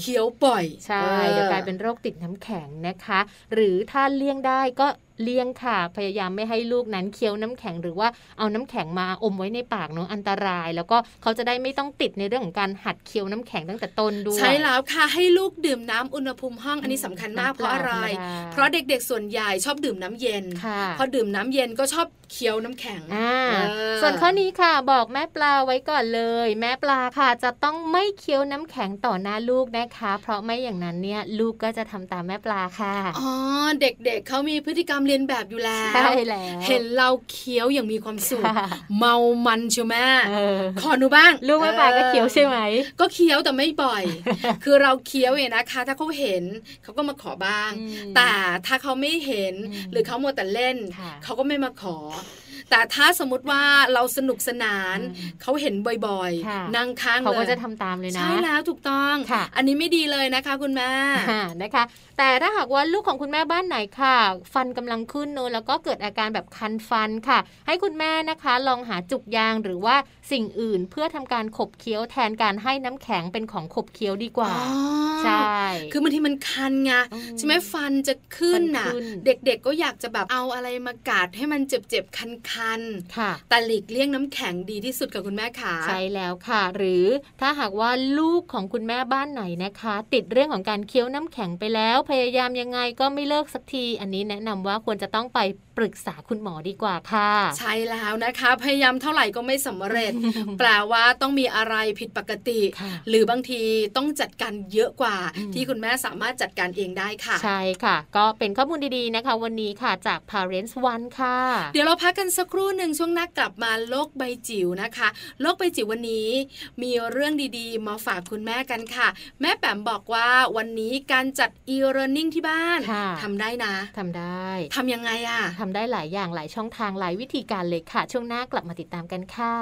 เคี้ยวบ่อย ใช่ออเดี๋ยวกลายเป็นโรคติดน้ำแข็งนะคะ หรือถ้าเลี่ยงได้ก็ เลี่ยงค่ะ พยายามไม่ให้ลูกนั้นเคี้ยวน้ำแข็งหรือว่าเอาน้ำแข็งมาอมไว้ในปากเนาะอันตราย แล้วก็เขาจะได้ไม่ต้องติดในเรื่องของการหัดเคี้ยวน้ำแข็งตั้งแต่ต้นด้วยใช่แล้วค่ะให้ลูกดื่มน้ำอุณหภูมิห้องอันนี้สำคัญมากน้ำเพราะอะไรธรรมดาเพราะเด็กๆส่วนใหญ่ชอบดื่มน้ำเย็นค่ะพอดื่มน้ำเย็นก็ชอบเคี้ยวน้ำแข็งอ่าเออส่วนข้อนี้ค่ะบอกแม่ปลาไว้ก่อนเลย แม่ปลาค่ะ จะต้องไม่เคี้ยวน้ำแข็งต่อหน้าลูกนะคะ เพราะไม่อย่างนั้นเนี่ยลูกก็จะทำตามแม่ปลาค่ะอ๋อเด็กๆเขามีพฤติกรรมเรียนแบบอยู่แล้วใช่แล้ว เห็นเราเคี้ยวอย่างมีความสุขค่ะเมามันเชียวแม่เออขอหนูบ้าง ลูกแม่ปลาก็เคี้ยวใช่ไหม ก็เคี้ยวแต่ไม่บ่อย คือเราเคี้ยวเนี่ยนะคะ ถ้าเขาเห็นเขาก็มาขอบ้างอืมแต่ถ้าเขาไม่เห็นอืมหรือเขามัวแต่เล่นค่ะเขาก็ไม่มาขอ แต่ถ้าสมมติว่าเราสนุกสนานอืมเขาเห็นบ่อยค่ะๆนั่งข้างเขาเลก็ยจะทำตามเลยนะใช่แล้วถูกต้องค่ะอันนี้ไม่ดีเลยนะคะคุณแม่อ่านะคะ แต่ถ้าหากว่าลูกของคุณแม่บ้านไหนค่ะ ฟันกำลังขึ้นเนอะแล้วก็เกิดอาการแบบคันฟันค่ะ ให้คุณแม่นะคะลองหาจุกยางหรือว่าสิ่งอื่นเพื่อทำการขบเคี้ยวแทนการให้น้ำแข็งเป็นของขบเคี้ยวดีกว่าอ๋อใช่คือบางทีมันคันไงอืมใช่ไหมฟันจะขึ้นน่ะฟันขึ้นเด็กๆก็อยากจะแบบเอาอะไรมากาดให้มันเจ็บๆคันๆค่ะแต่หลีกเลี่ยงน้ำแข็งดีที่สุดกับคุณแม่ขาใช่แล้วค่ะ หรือถ้าหากว่าลูกของคุณแม่บ้านไหนนะคะ ติดเรื่องของการเคี้ยวน้ำแข็งไปแล้ว พยายามยังไงก็ไม่เลิกสักที อันนี้แนะนำว่าควรจะต้องไป ปรึกษาคุณหมอดีกว่าค่ะ ใช่แล้วนะคะ พยายามเท่าไหร่ก็ไม่สำเร็จ แปลว่าต้องมีอะไรผิดปกติค่ะหรือบางทีต้องจัดการเยอะกว่าอืมที่คุณแม่สามารถจัดการเองได้ค่ะ ใช่ค่ะ ก็เป็นข้อมูลดีๆนะคะ วันนี้ค่ะจาก Parents One ค่ะ เดี๋ยวเราพักกันสักครู่หนึ่งช่วงหน้ากลับมาโลกใบจิ๋วนะคะ โลกใบจิ๋ววันนี้ มีเรื่องดีๆ มาฝากคุณแม่กันค่ะ แม่แปมบอกว่าวันนี้การจัด e-learning ที่บ้านค่ะทำได้นะทำได้ทำยังไงอะทำได้หลายอย่างหลายช่องทางหลายวิธีการเลยค่ะ ช่วงหน้ากลับมาติดตามกันค่ะ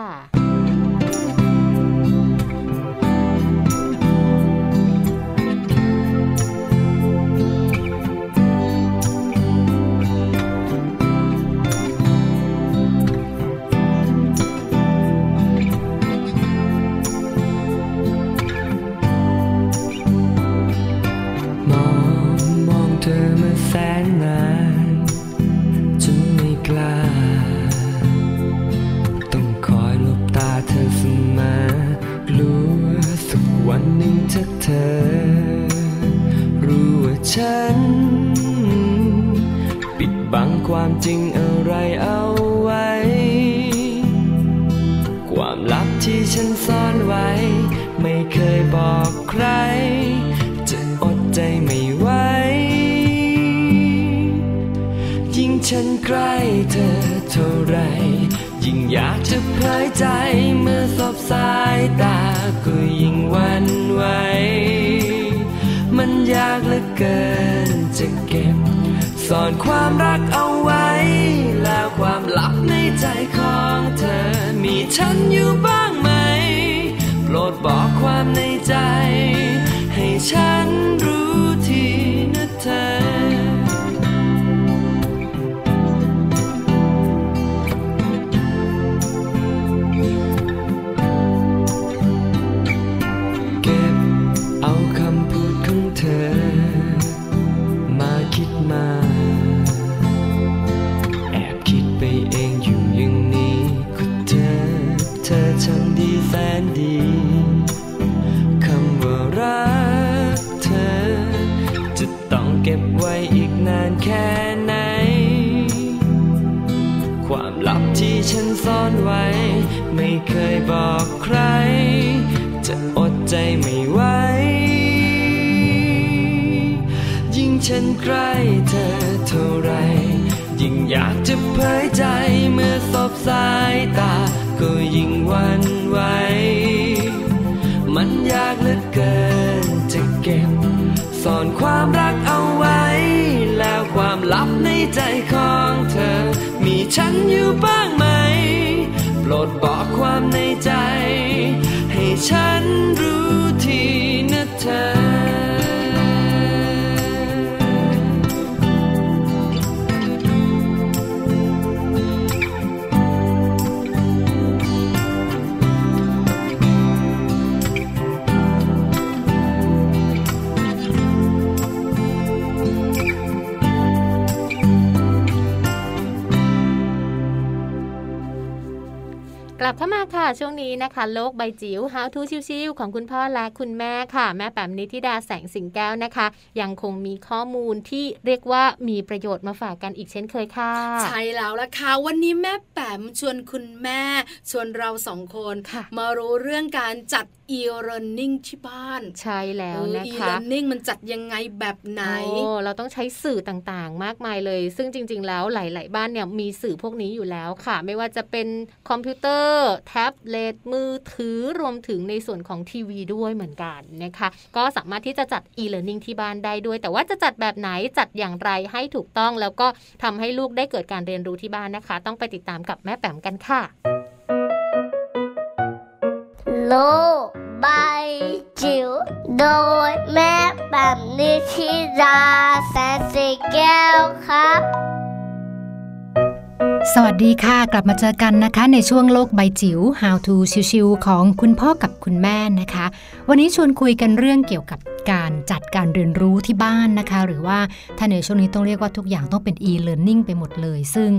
เธอมาแสนนาน ใกล้เธอเท่าไร ยิ่งอยากจะเผยใจเมื่อสบสายตาก็ยิ่งหวันไหว มันยากากเหลือเกินจะเก็บซ่อนความรักเอาไว้ แล้วความลับในใจของเธอ มีฉันอยู่บ้างไหม โปรดบอกความในใจ ให้ฉันรู้ทีนะเธอ บอกใคร จะอดใจไม่ไหว ยิ่งฉันใกล้เธอเท่าไร ยิ่งอยากจะเผยใจเมื่อสบสายตา ก็ยิ่งหวันไหว มันยากเหลือเกินจะเก็บซ่อนความรักเอาไว้ แล้วความลับในใจของเธอ มีฉันอยู่บ้างไหม โปรดบอกามในใจ ให้ฉันรู้ทีนะเธอ เข้ามาค่ะ ช่วงนี้นะคะ โลกใบจิ๋ว How to ชิวๆของคุณพ่อและคุณแม่ค่ะ แม่แปมนิธิดาแสงสิงแก้วนะคะ ยังคงมีข้อมูลที่เรียกว่ามีประโยชน์มาฝากกันอีกเช่นเคยค่ะ ใช่แล้วล่ะค่ะ วันนี้แม่แปมชวนคุณแม่ ชวนเราสองคนค่ะมารู้เรื่องการจัด e-learning ที่บ้าน ใช่แล้วนะเออคะ e-learning มันจัดยังไงแบบไหนโอ้เราต้องใช้สื่อต่างๆ มากมายเลย ซึ่งจริง ๆ แล้วหลาย ๆ บ้านเนี่ยมีสื่อพวกนี้อยู่แล้วค่ะ ไม่ว่าจะเป็นคอมพิวเตอร์ แท็บเล็ตมือถือรวมถึงในส่วนของทีวีด้วยเหมือนกันนะคะ ก็สามารถที่จะจัด e-learning ที่บ้านได้ด้วย แต่ว่าจะจัดแบบไหนจัดอย่างไรให้ถูกต้อง แล้วก็ทำให้ลูกได้เกิดการเรียนรู้ที่บ้านนะคะ ต้องไปติดตามกับแม่แปมกันค่ะ โลกใบจิ๋วโดยแม่แบบนิชิราแสนสีแก้วครับ สวัสดีค่ะ กลับมาเจอกันนะคะ ในช่วงโลกใบจิ๋ว How to ชิวๆของคุณพ่อกับคุณแม่นะคะ วันนี้ชวนคุยกันเรื่องเกี่ยวกับการจัดการเรียนรู้ที่บ้านนะคะ หรือว่าถ้าในช่วงนี้ต้องเรียกว่าทุกอย่างต้องเป็น e-learning ไปหมดเลย ซึ่ง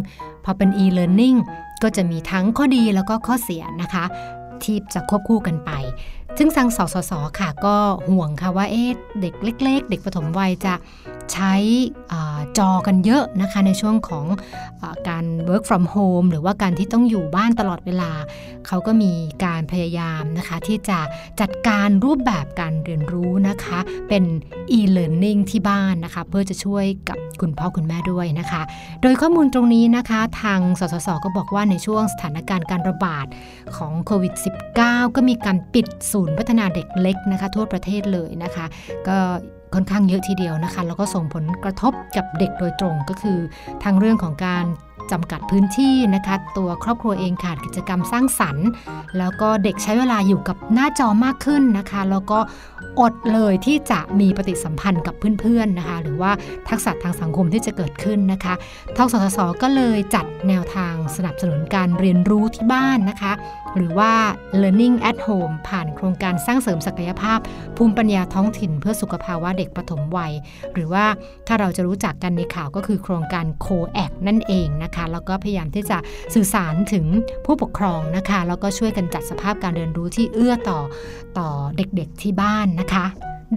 พอเป็น e-learning ก็จะมีทั้งข้อดีแล้วก็ข้อเสียนะคะ ที่จะควบคู่กันไป ซึ่งทางสสสค่ะก็ห่วงค่ะว่าเอ๊ะเด็กเล็ก ๆ เด็กปฐมวัยจะใช้จอกันเยอะนะคะในช่วงของอการ work from home หรือว่าการที่ต้องอยู่บ้านตลอดเวลา เขาก็มีการพยายามนะคะที่จะจัดการรูปแบบการเรียนรู้นะคะ เป็น e-learning ที่บ้านนะคะ เพื่อจะช่วยกับคุณพ่อคุณแม่ด้วยนะคะ โดยข้อมูลตรงนี้นะคะทางสสสก็บอกว่าในช่วงสถานการณ์การระบาดของโควิด -19 ก็มีการปิดศูนย์พัฒนาเด็กเล็กนะคะ ทั่วประเทศเลยนะคะ ก็ค่อนข้างเยอะทีเดียวนะคะ แล้วก็ส่งผลกระทบกับเด็กโดยตรงก็คือทางเรื่องของการจำกัดพื้นที่นะคะ ตัวครอบครัวเองขาดกิจกรรมสร้างสรรค์ แล้วก็เด็กใช้เวลาอยู่กับหน้าจอมากขึ้นนะคะ แล้วก็อดเลยที่จะมีปฏิสัมพันธ์กับเพื่อนๆนะคะ หรือว่าทักษะทางสังคมที่จะเกิดขึ้นนะคะทกสสก็เลยจัดแนวทางสนับสนุนการเรียนรู้ที่บ้านนะคะ หรือว่า learning at home ผ่านโครงการสร้างเสริมศักยภาพ ภูมิปัญญาท้องถิ่น เพื่อสุขภาวะเด็กปฐมวัย หรือว่าถ้าเราจะรู้จักกันในข่าวก็คือโครงการ COAC นั่นเองนะคะ แล้วก็พยายามที่จะสื่อสารถึงผู้ปกครองนะคะ แล้วก็ช่วยกันจัดสภาพการเรียนรู้ที่เอื้อต่อต่อเด็กๆที่บ้านนะคะ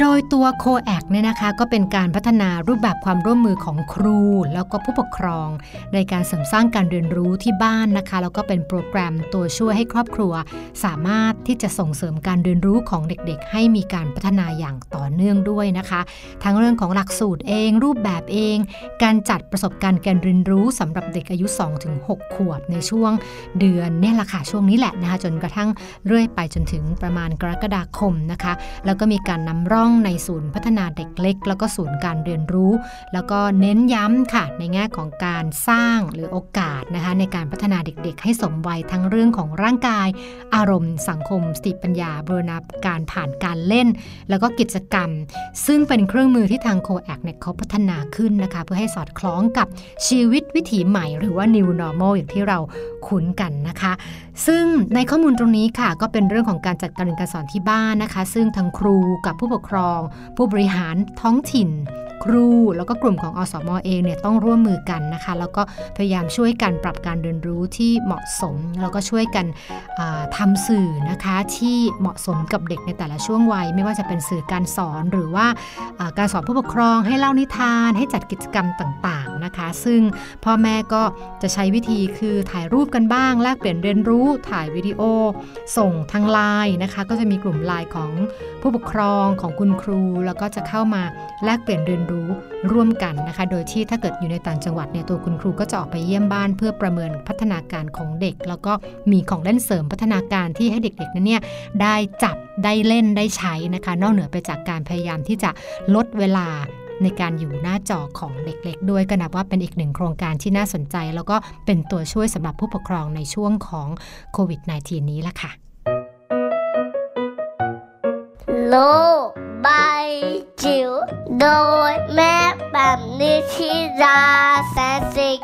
โดยตัว c o a c เนี่ยนะคะก็เป็นการพัฒนารูปแบบความร่วมมือของครู แล้วก็ผู้ปกครอง ในการเสริมสร้างการเรียนรู้ที่บ้านนะคะ แล้วก็เป็นโปรแกรมตัวช่วยให้ครอบครัว สามารถที่จะส่งเสริมการเรียนรู้ของเด็กๆ ให้มีการพัฒนาอย่างต่อเนื่องด้วยนะคะ ทั้งเรื่องของหลักสูตรเอง รูปแบบเอง การจัดประสบการณ์การเรียนรู้สำหรับเด็กอายุ 2-6 ขวบในช่วงเดือนเนี่ยแหละค่ะช่วงนี้แหละนะคะจนกระทั่งเรื่อยไปจนถึงประมาณกรกฎาคมนะคะ แล้วก็มีการนำร่องต้องในศูนย์พัฒนาเด็กเล็ก แล้วก็ศูนย์การเรียนรู้ แล้วก็เน้นย้ำค่ะในแง่ของการสร้างหรือโอกาสนะคะในการพัฒนาเด็กๆ ให้สมวัยทั้งเรื่องของร่างกาย อารมณ์ สังคมสติปัญญาบรณาการผ่านการเล่น แล้วก็กิจกรรม ซึ่งเป็นเครื่องมือที่ทางโคแอคเนี่ยเขาพัฒนาขึ้นนะคะเพื่อให้สอดคล้องกับชีวิตวิถีใหม่ หรือว่า new normal อย่างที่เราคุ้นกันนะคะซึ่งในข้อมูลตรงนี้ค่ะ ก็เป็นเรื่องของการจัดการเรียนการสอนที่บ้านนะคะ ซึ่งทางครูกับผู้ปกครอง ผู้บริหารท้องถิ่น ครู แล้วก็กลุ่มของอสมเองเนี่ยต้องร่วมมือกันนะคะ แล้วก็พยายามช่วยกันปรับการเรียนรู้ที่เหมาะสม แล้วก็ช่วยกันอ่าทำสื่อนะคะที่เหมาะสมกับเด็กในแต่ละช่วงวัย ไม่ว่าจะเป็นสื่อการสอนหรือว่าการสอนผู้ปกครองให้เล่านิทาน ให้จัดกิจกรรมต่างๆนะคะ ซึ่งพ่อแม่ก็จะใช้วิธีคือถ่ายรูปกันบ้างแลกเปลี่ยนเรียนรูู้้ถ่ายวิดีโอ ส่งทางไลน์นะคะ ก็จะมีกลุ่มไลน์ของผู้ปกครองของคุณครู แล้วก็จะเข้ามาแลกเปลี่ยนเรียนรู้ร่วมกันนะคะ โดยที่ถ้าเกิดอยู่ในต่างจังหวัดเนี่ยตัวคุณครูก็จะออกไปเยี่ยมบ้าน เพื่อประเมินพัฒนาการของเด็ก แล้วก็มีของเล่นเสริมพัฒนาการที่ให้เด็กๆนั้นเนี่ยได้จับได้เล่นได้ใช้นะคะ นอกเหนือไปจากการพยายามที่จะลดเวลา ในการอยู่หน้าจอของเด็กๆ ด้วยก็นับว่าเป็นอีกหนึ่งโครงการที่น่าสนใจ แล้วก็เป็นตัวช่วยสำหรับผู้ปกครองในช่วงของโควิด -19 นี้ละค่ะ โลกใบจิ๋วโดยแม่แบบนิชิราแสนสิก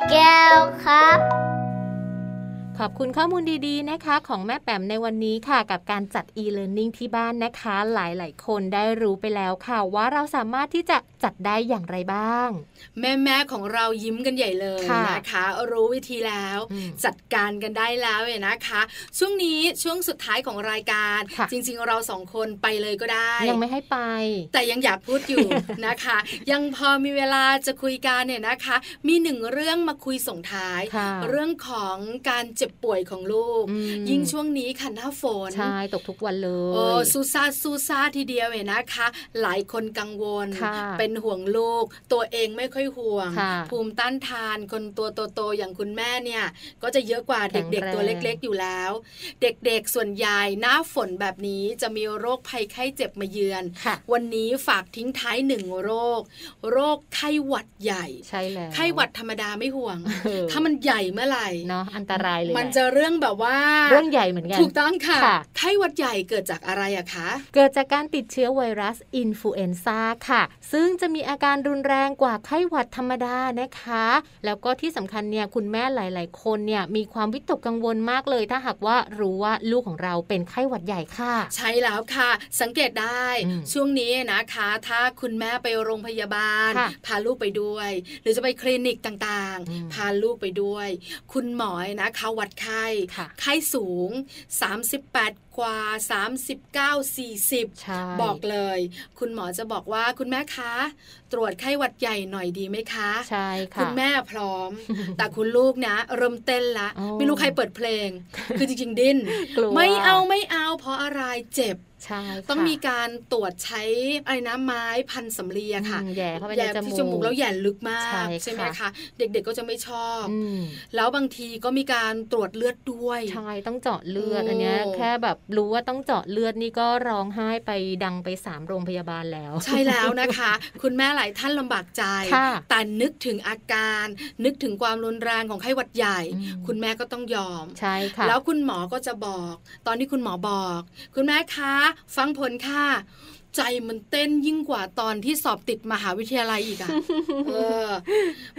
ขอบคุณข้อมูลดีๆนะคะ ของแม่แปมในวันนี้ค่ะ กับการจัด e-learning ที่บ้านนะคะ หลายๆ คนได้รู้ไปแล้วค่ะว่าเราสามารถที่จะจัดได้อย่างไรบ้าง แม่แม่ๆของเรายิ้มกันใหญ่เลยค่ะนะคะ รู้วิธีแล้วอืมจัดการกันได้แล้วเนี่ยนะคะ ช่วงนี้ช่วงสุดท้ายของรายการค่ะจริง ๆ เราสองคนไปเลยก็ได้ ยังไม่ให้ไป แต่ยังอยากพูดอยู่นะคะ ยังพอมีเวลาจะคุยกันเนี่ยนะคะ มีหนึ่งเรื่องมาคุยส่งท้ายค่ะเรื่องของการเจ็บป่วยของลูกอืมยิ่งช่วงนี้ค่ะหน้าฝนใช่ตกทุกวันเลโอ้ยซูซาซูซาทีเดียวเนี่ยนะคะ หลายคนกังวลค่ะเป็นห่วงลูก ตัวเองไม่ค่อยห่วงค่ะภูมิต้านทานคนตัวโตๆอย่างคุณแม่เนี่ย ก็จะเยอะกว่าแข็งเด็กแรงๆตัวเล็กๆอยู่แล้ว เด็กๆส่วนใหญ่หน้าฝนแบบนี้จะมีโรคภัยไข้เจ็บมาเยือนค่ะวันนี้ฝากทิ้งท้ายหนึ่งโรค โรคไข้หวัดใหญ่ใช่แล้วไข้หวัดธรรมดาไม่ห่วงเออถ้ามันใหญ่เมื่อไหร่เนาะอันตรายเลยมันแหลจะเรื่องแบบว่า เรื่องใหญ่เหมือนกันถูกต้องค่ะค่ะไข้หวัดใหญ่เกิดจากอะไรอะคะ เกิดจากการติดเชื้อไวรัสอินฟลูเอนซ่าค่ะ ซึ่งจะมีอาการรุนแรงกว่าไข้หวัดธรรมดานะคะ แล้วก็ที่สำคัญเนี่ยคุณแม่หลาย ๆ คนเนี่ยมีความวิตกกังวลมากเลย ถ้าหากว่ารู้ว่าลูกของเราเป็นไข้หวัดใหญ่ค่ะ ใช่แล้วค่ะ สังเกตได้อืมช่วงนี้นะคะ ถ้าคุณแม่ไปโรงพยาบาลค่ะพาลูกไปด้วย หรือจะไปคลินิกต่างอืมๆพาลูกไปด้วย คุณหมอนะคะวัดไข้ค่ะไข้สูง 38 กว่า 39 40ใช่บอกเลย คุณหมอจะบอกว่าคุณแม่คะ ตรวจไข้หวัดใหญ่หน่อยดีไหมคะใช่ค่ะคุณแม่พร้อม แต่คุณลูกนะ เริ่มเต้นละอ๋อไม่รู้ใครเปิดเพลง คือจริง ๆ ดิ้นกลัวไม่เอาไม่เอาเพราะอะไรเจ็บใช่ค่ะต้องมีการตรวจใช้อะไรนะไม้พันสำลีอะค่ะอืมแย่เข้าไปในแย่จที่มูกจมูกแล้วแย่ลึกมากใช่ไหมค่ะคะเด็กๆก็จะไม่ชอบอืมแล้วบางทีก็มีการตรวจเลือดด้วยใช่ต้องเจาะเลือดโอ้อันเนี้ยแค่แบบรู้ว่าต้องเจาะเลือดนี่ก็ร้องไห้ไปดังไปสามโรงพยาบาลแล้ว ใช่แล้วนะคะ คุณแม่หลายท่านลำบากใจค่ะแต่นึกถึงอาการ นึกถึงความรุนแรงของไข้หวัดใหญ่อืมคุณแม่ก็ต้องยอมใช่ค่ะแล้วคุณหมอก็จะบอก ตอนที่คุณหมอบอก คุณแม่คะ ฟังผลค่ะใจมันเต้นยิ่งกว่าตอนที่สอบติดมหาวิทยาลัยอีกอะเออ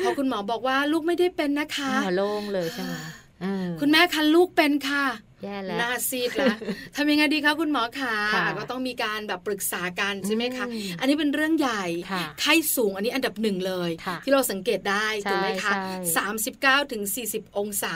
พอคุณหมอบอกว่าลูกไม่ได้เป็นนะคะหัวโล่งเลยใช่ไหมเออคุณแม่คะลูกเป็นค่ะ แย่แล้วหน้าซีดแล้วทำยังไงดีคะคุณหมอคะค่ะก็ต้องมีการแบบปรึกษากันใช่ไหมคะอืมอันนี้เป็นเรื่องใหญ่ค่ะไข้สูงอันนี้อันดับหนึ่งเลยค่ะที่เราสังเกตได้ใช่ถูกไหมคะใช่39ถึง40 องศา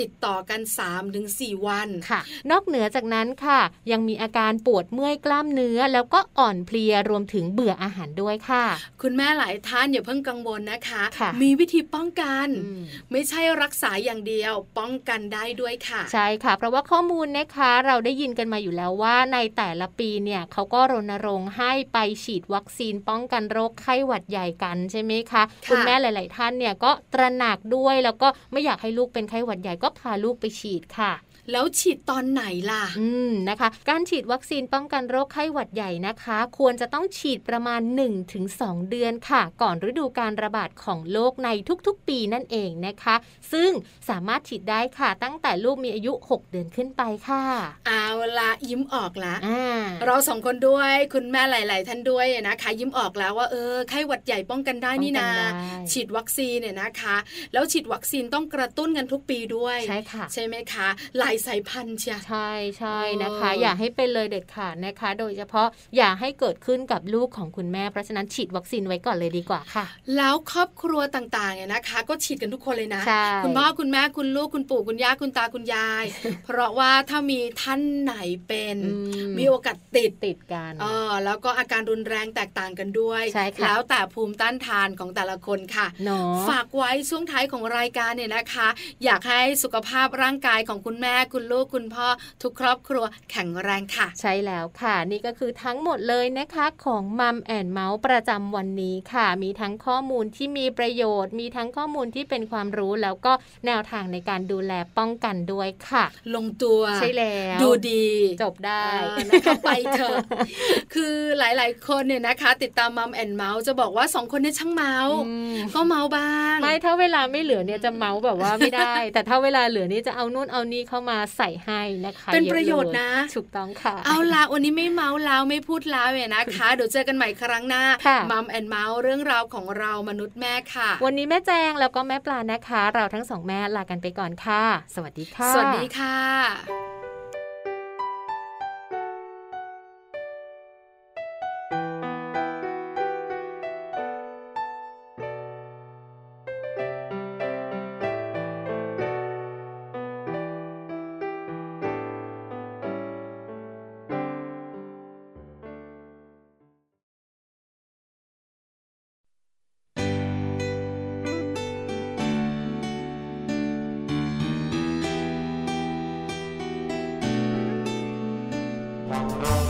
ติดต่อกัน3ถึง4วันค่ะ นอกเหนือจากนั้นค่ะ ยังมีอาการปวดเมื่อยกล้ามเนื้อ แล้วก็อ่อนเพลียรวมถึงเบื่ออาหารด้วยค่ะ คุณแม่หลายท่านอย่าเพิ่งกังวลนะคะค่ะมีวิธีป้องกันอืมไม่ใช่รักษาอย่างเดียวป้องกันได้ด้วยค่ะ ใช่ค่ะเพราะว่าข้อมูลนะคะเราได้ยินกันมาอยู่แล้วว่าในแต่ละปีเนี่ยเขาก็รณรงค์ให้ไปฉีดวัคซีนป้องกันโรคไข้หวัดใหญ่กันใช่ไหมคะค่ะคุณแม่หลาย ๆ ท่านเนี่ยก็ตระหนักด้วยแล้วก็ไม่อยากให้ลูกเป็นไข้หวัดใหญ่ก็พาลูกไปฉีดค่ะ แล้วฉีดตอนไหนล่ะ อืมนะคะ การฉีดวัคซีนป้องกันโรคไข้หวัดใหญ่นะคะ ควรจะต้องฉีดประมาณ 1-2 เดือนค่ะ ก่อนฤดูการระบาดของโรคในทุกๆ ปีนั่นเองนะคะ ซึ่งสามารถฉีดได้ค่ะ ตั้งแต่ลูกมีอายุ 6 เดือนขึ้นไปค่ะ เอาละยิ้มออกละอ่าเราสองคนด้วยคุณแม่หลาย ๆ ท่านด้วยนะคะ ยิ้มออกแล้วว่าเออไข้หวัดใหญ่ป้องกันได้นี่นาป้องกันได้ฉีดวัคซีนเนี่ยนะคะ แล้วฉีดวัคซีนต้องกระตุ้นกันทุกปีด้วยใช่ค่ะใช่ไหมคะหลายสายพันธุ์เชียใช่ใช่นะคะเออออย่าให้เป็นเลยเด็ดขาดนะคะ โดยเฉพาะอย่าให้เกิดขึ้นกับลูกของคุณแม่ เพราะฉะนั้นฉีดวัคซีนไว้ก่อนเลยดีกว่าค่ะ แล้วครอบครัวต่างๆเนี่ยนะคะ ก็ฉีดกันทุกคนเลยนะใช่คุณพ่อคุณแม่คุณลูกคุณปู่คุณย่าคุณตาคุณยาย เพราะว่าถ้ามีท่านไหนเป็นอืมมีโอกาสติดติดกันเออแล้วก็อาการรุนแรงแตกต่างกันด้วยใช่ค่ะแล้วแต่ภูมิต้านทานของแต่ละคนค่ะเนาะฝากไว้ช่วงท้ายของรายการเนี่ยนะคะ อยากให้สุขภาพร่างกายของคุณแม่คุณลูกคุณพ่อทุกครอบครัวแข็งแรงค่ะ ใช่แล้วค่ะ นี่ก็คือทั้งหมดเลยนะคะของ Mom and Mouth ประจำวันนี้ค่ะ มีทั้งข้อมูลที่มีประโยชน์ มีทั้งข้อมูลที่เป็นความรู้แล้วก็แนวทางในการดูแลป้องกันด้วยค่ะ ลงตัวใช่แล้วดูดีจบได้เออนะคะไปเถอะคือหลาย ๆ คนเนี่ยนะคะ ติดตาม Mom and Mouth จะบอกว่าสองคนเนี่ยช่างเมาท์อืมก็เมาท์บ้างไม่ถ้าเวลาไม่เหลือเนี่ยจะเมาส์แบบว่าไม่ได้ แต่ถ้าเวลาเหลือนี่จะเอานู่นเอานี่เข้ามาใส่ให้นะคะ เป็นอลประโยชน์นะ ถูกต้องค่ะ เอาละวันนี้ไม่เมาส์แล้วไม่พูดแล้วเนี่ยนะคะ เดี๋ยวเจอกันใหม่ครั้งหน้าค่ะมัมแอนเมาส์เรื่องราวของเรามนุษย์แม่ค่ะ วันนี้แม่แจงแล้วก็แม่ปลานะคะ เราทั้งสองแม่ลากันไปก่อนค่ะ สวัสดีค่ะ สวัสดีค่ะ เ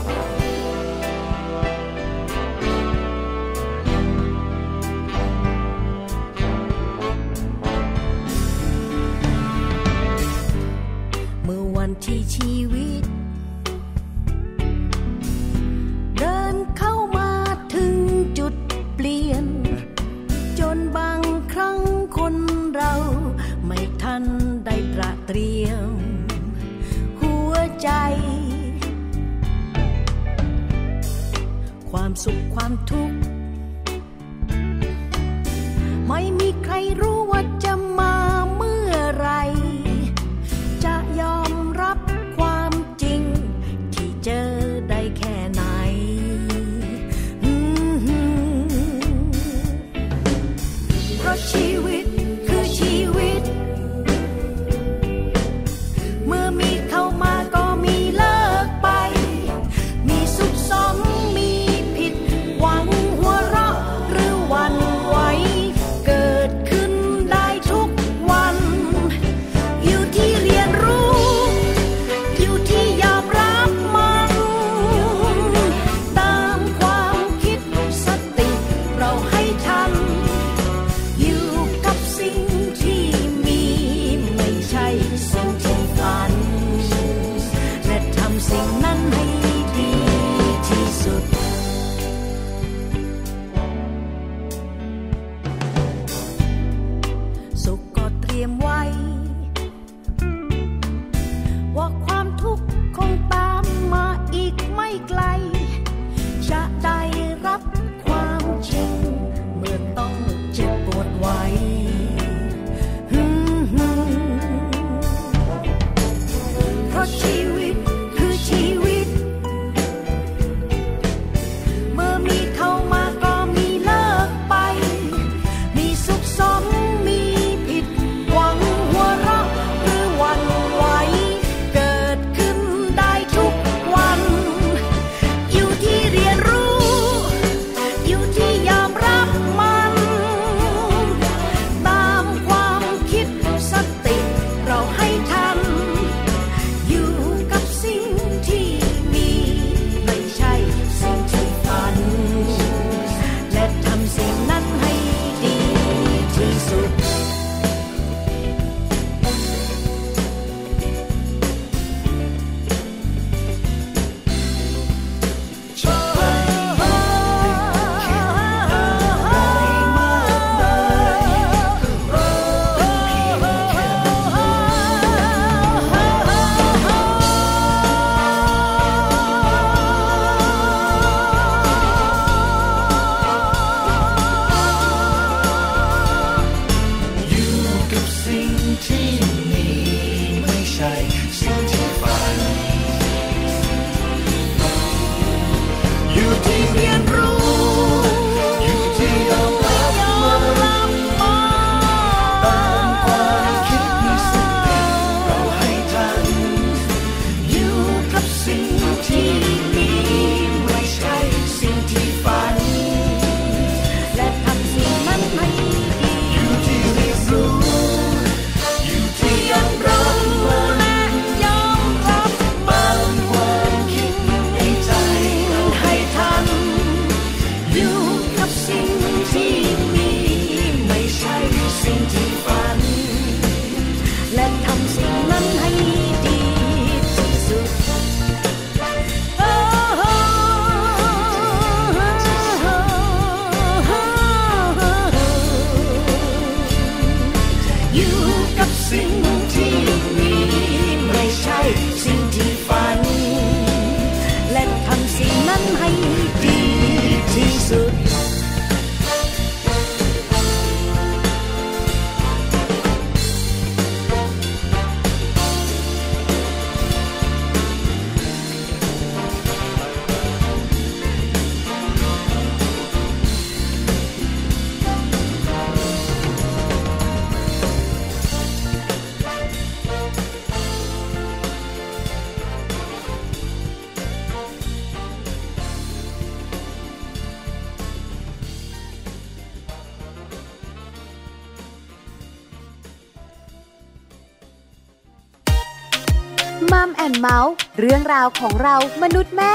ราวของเรามนุษย์แม่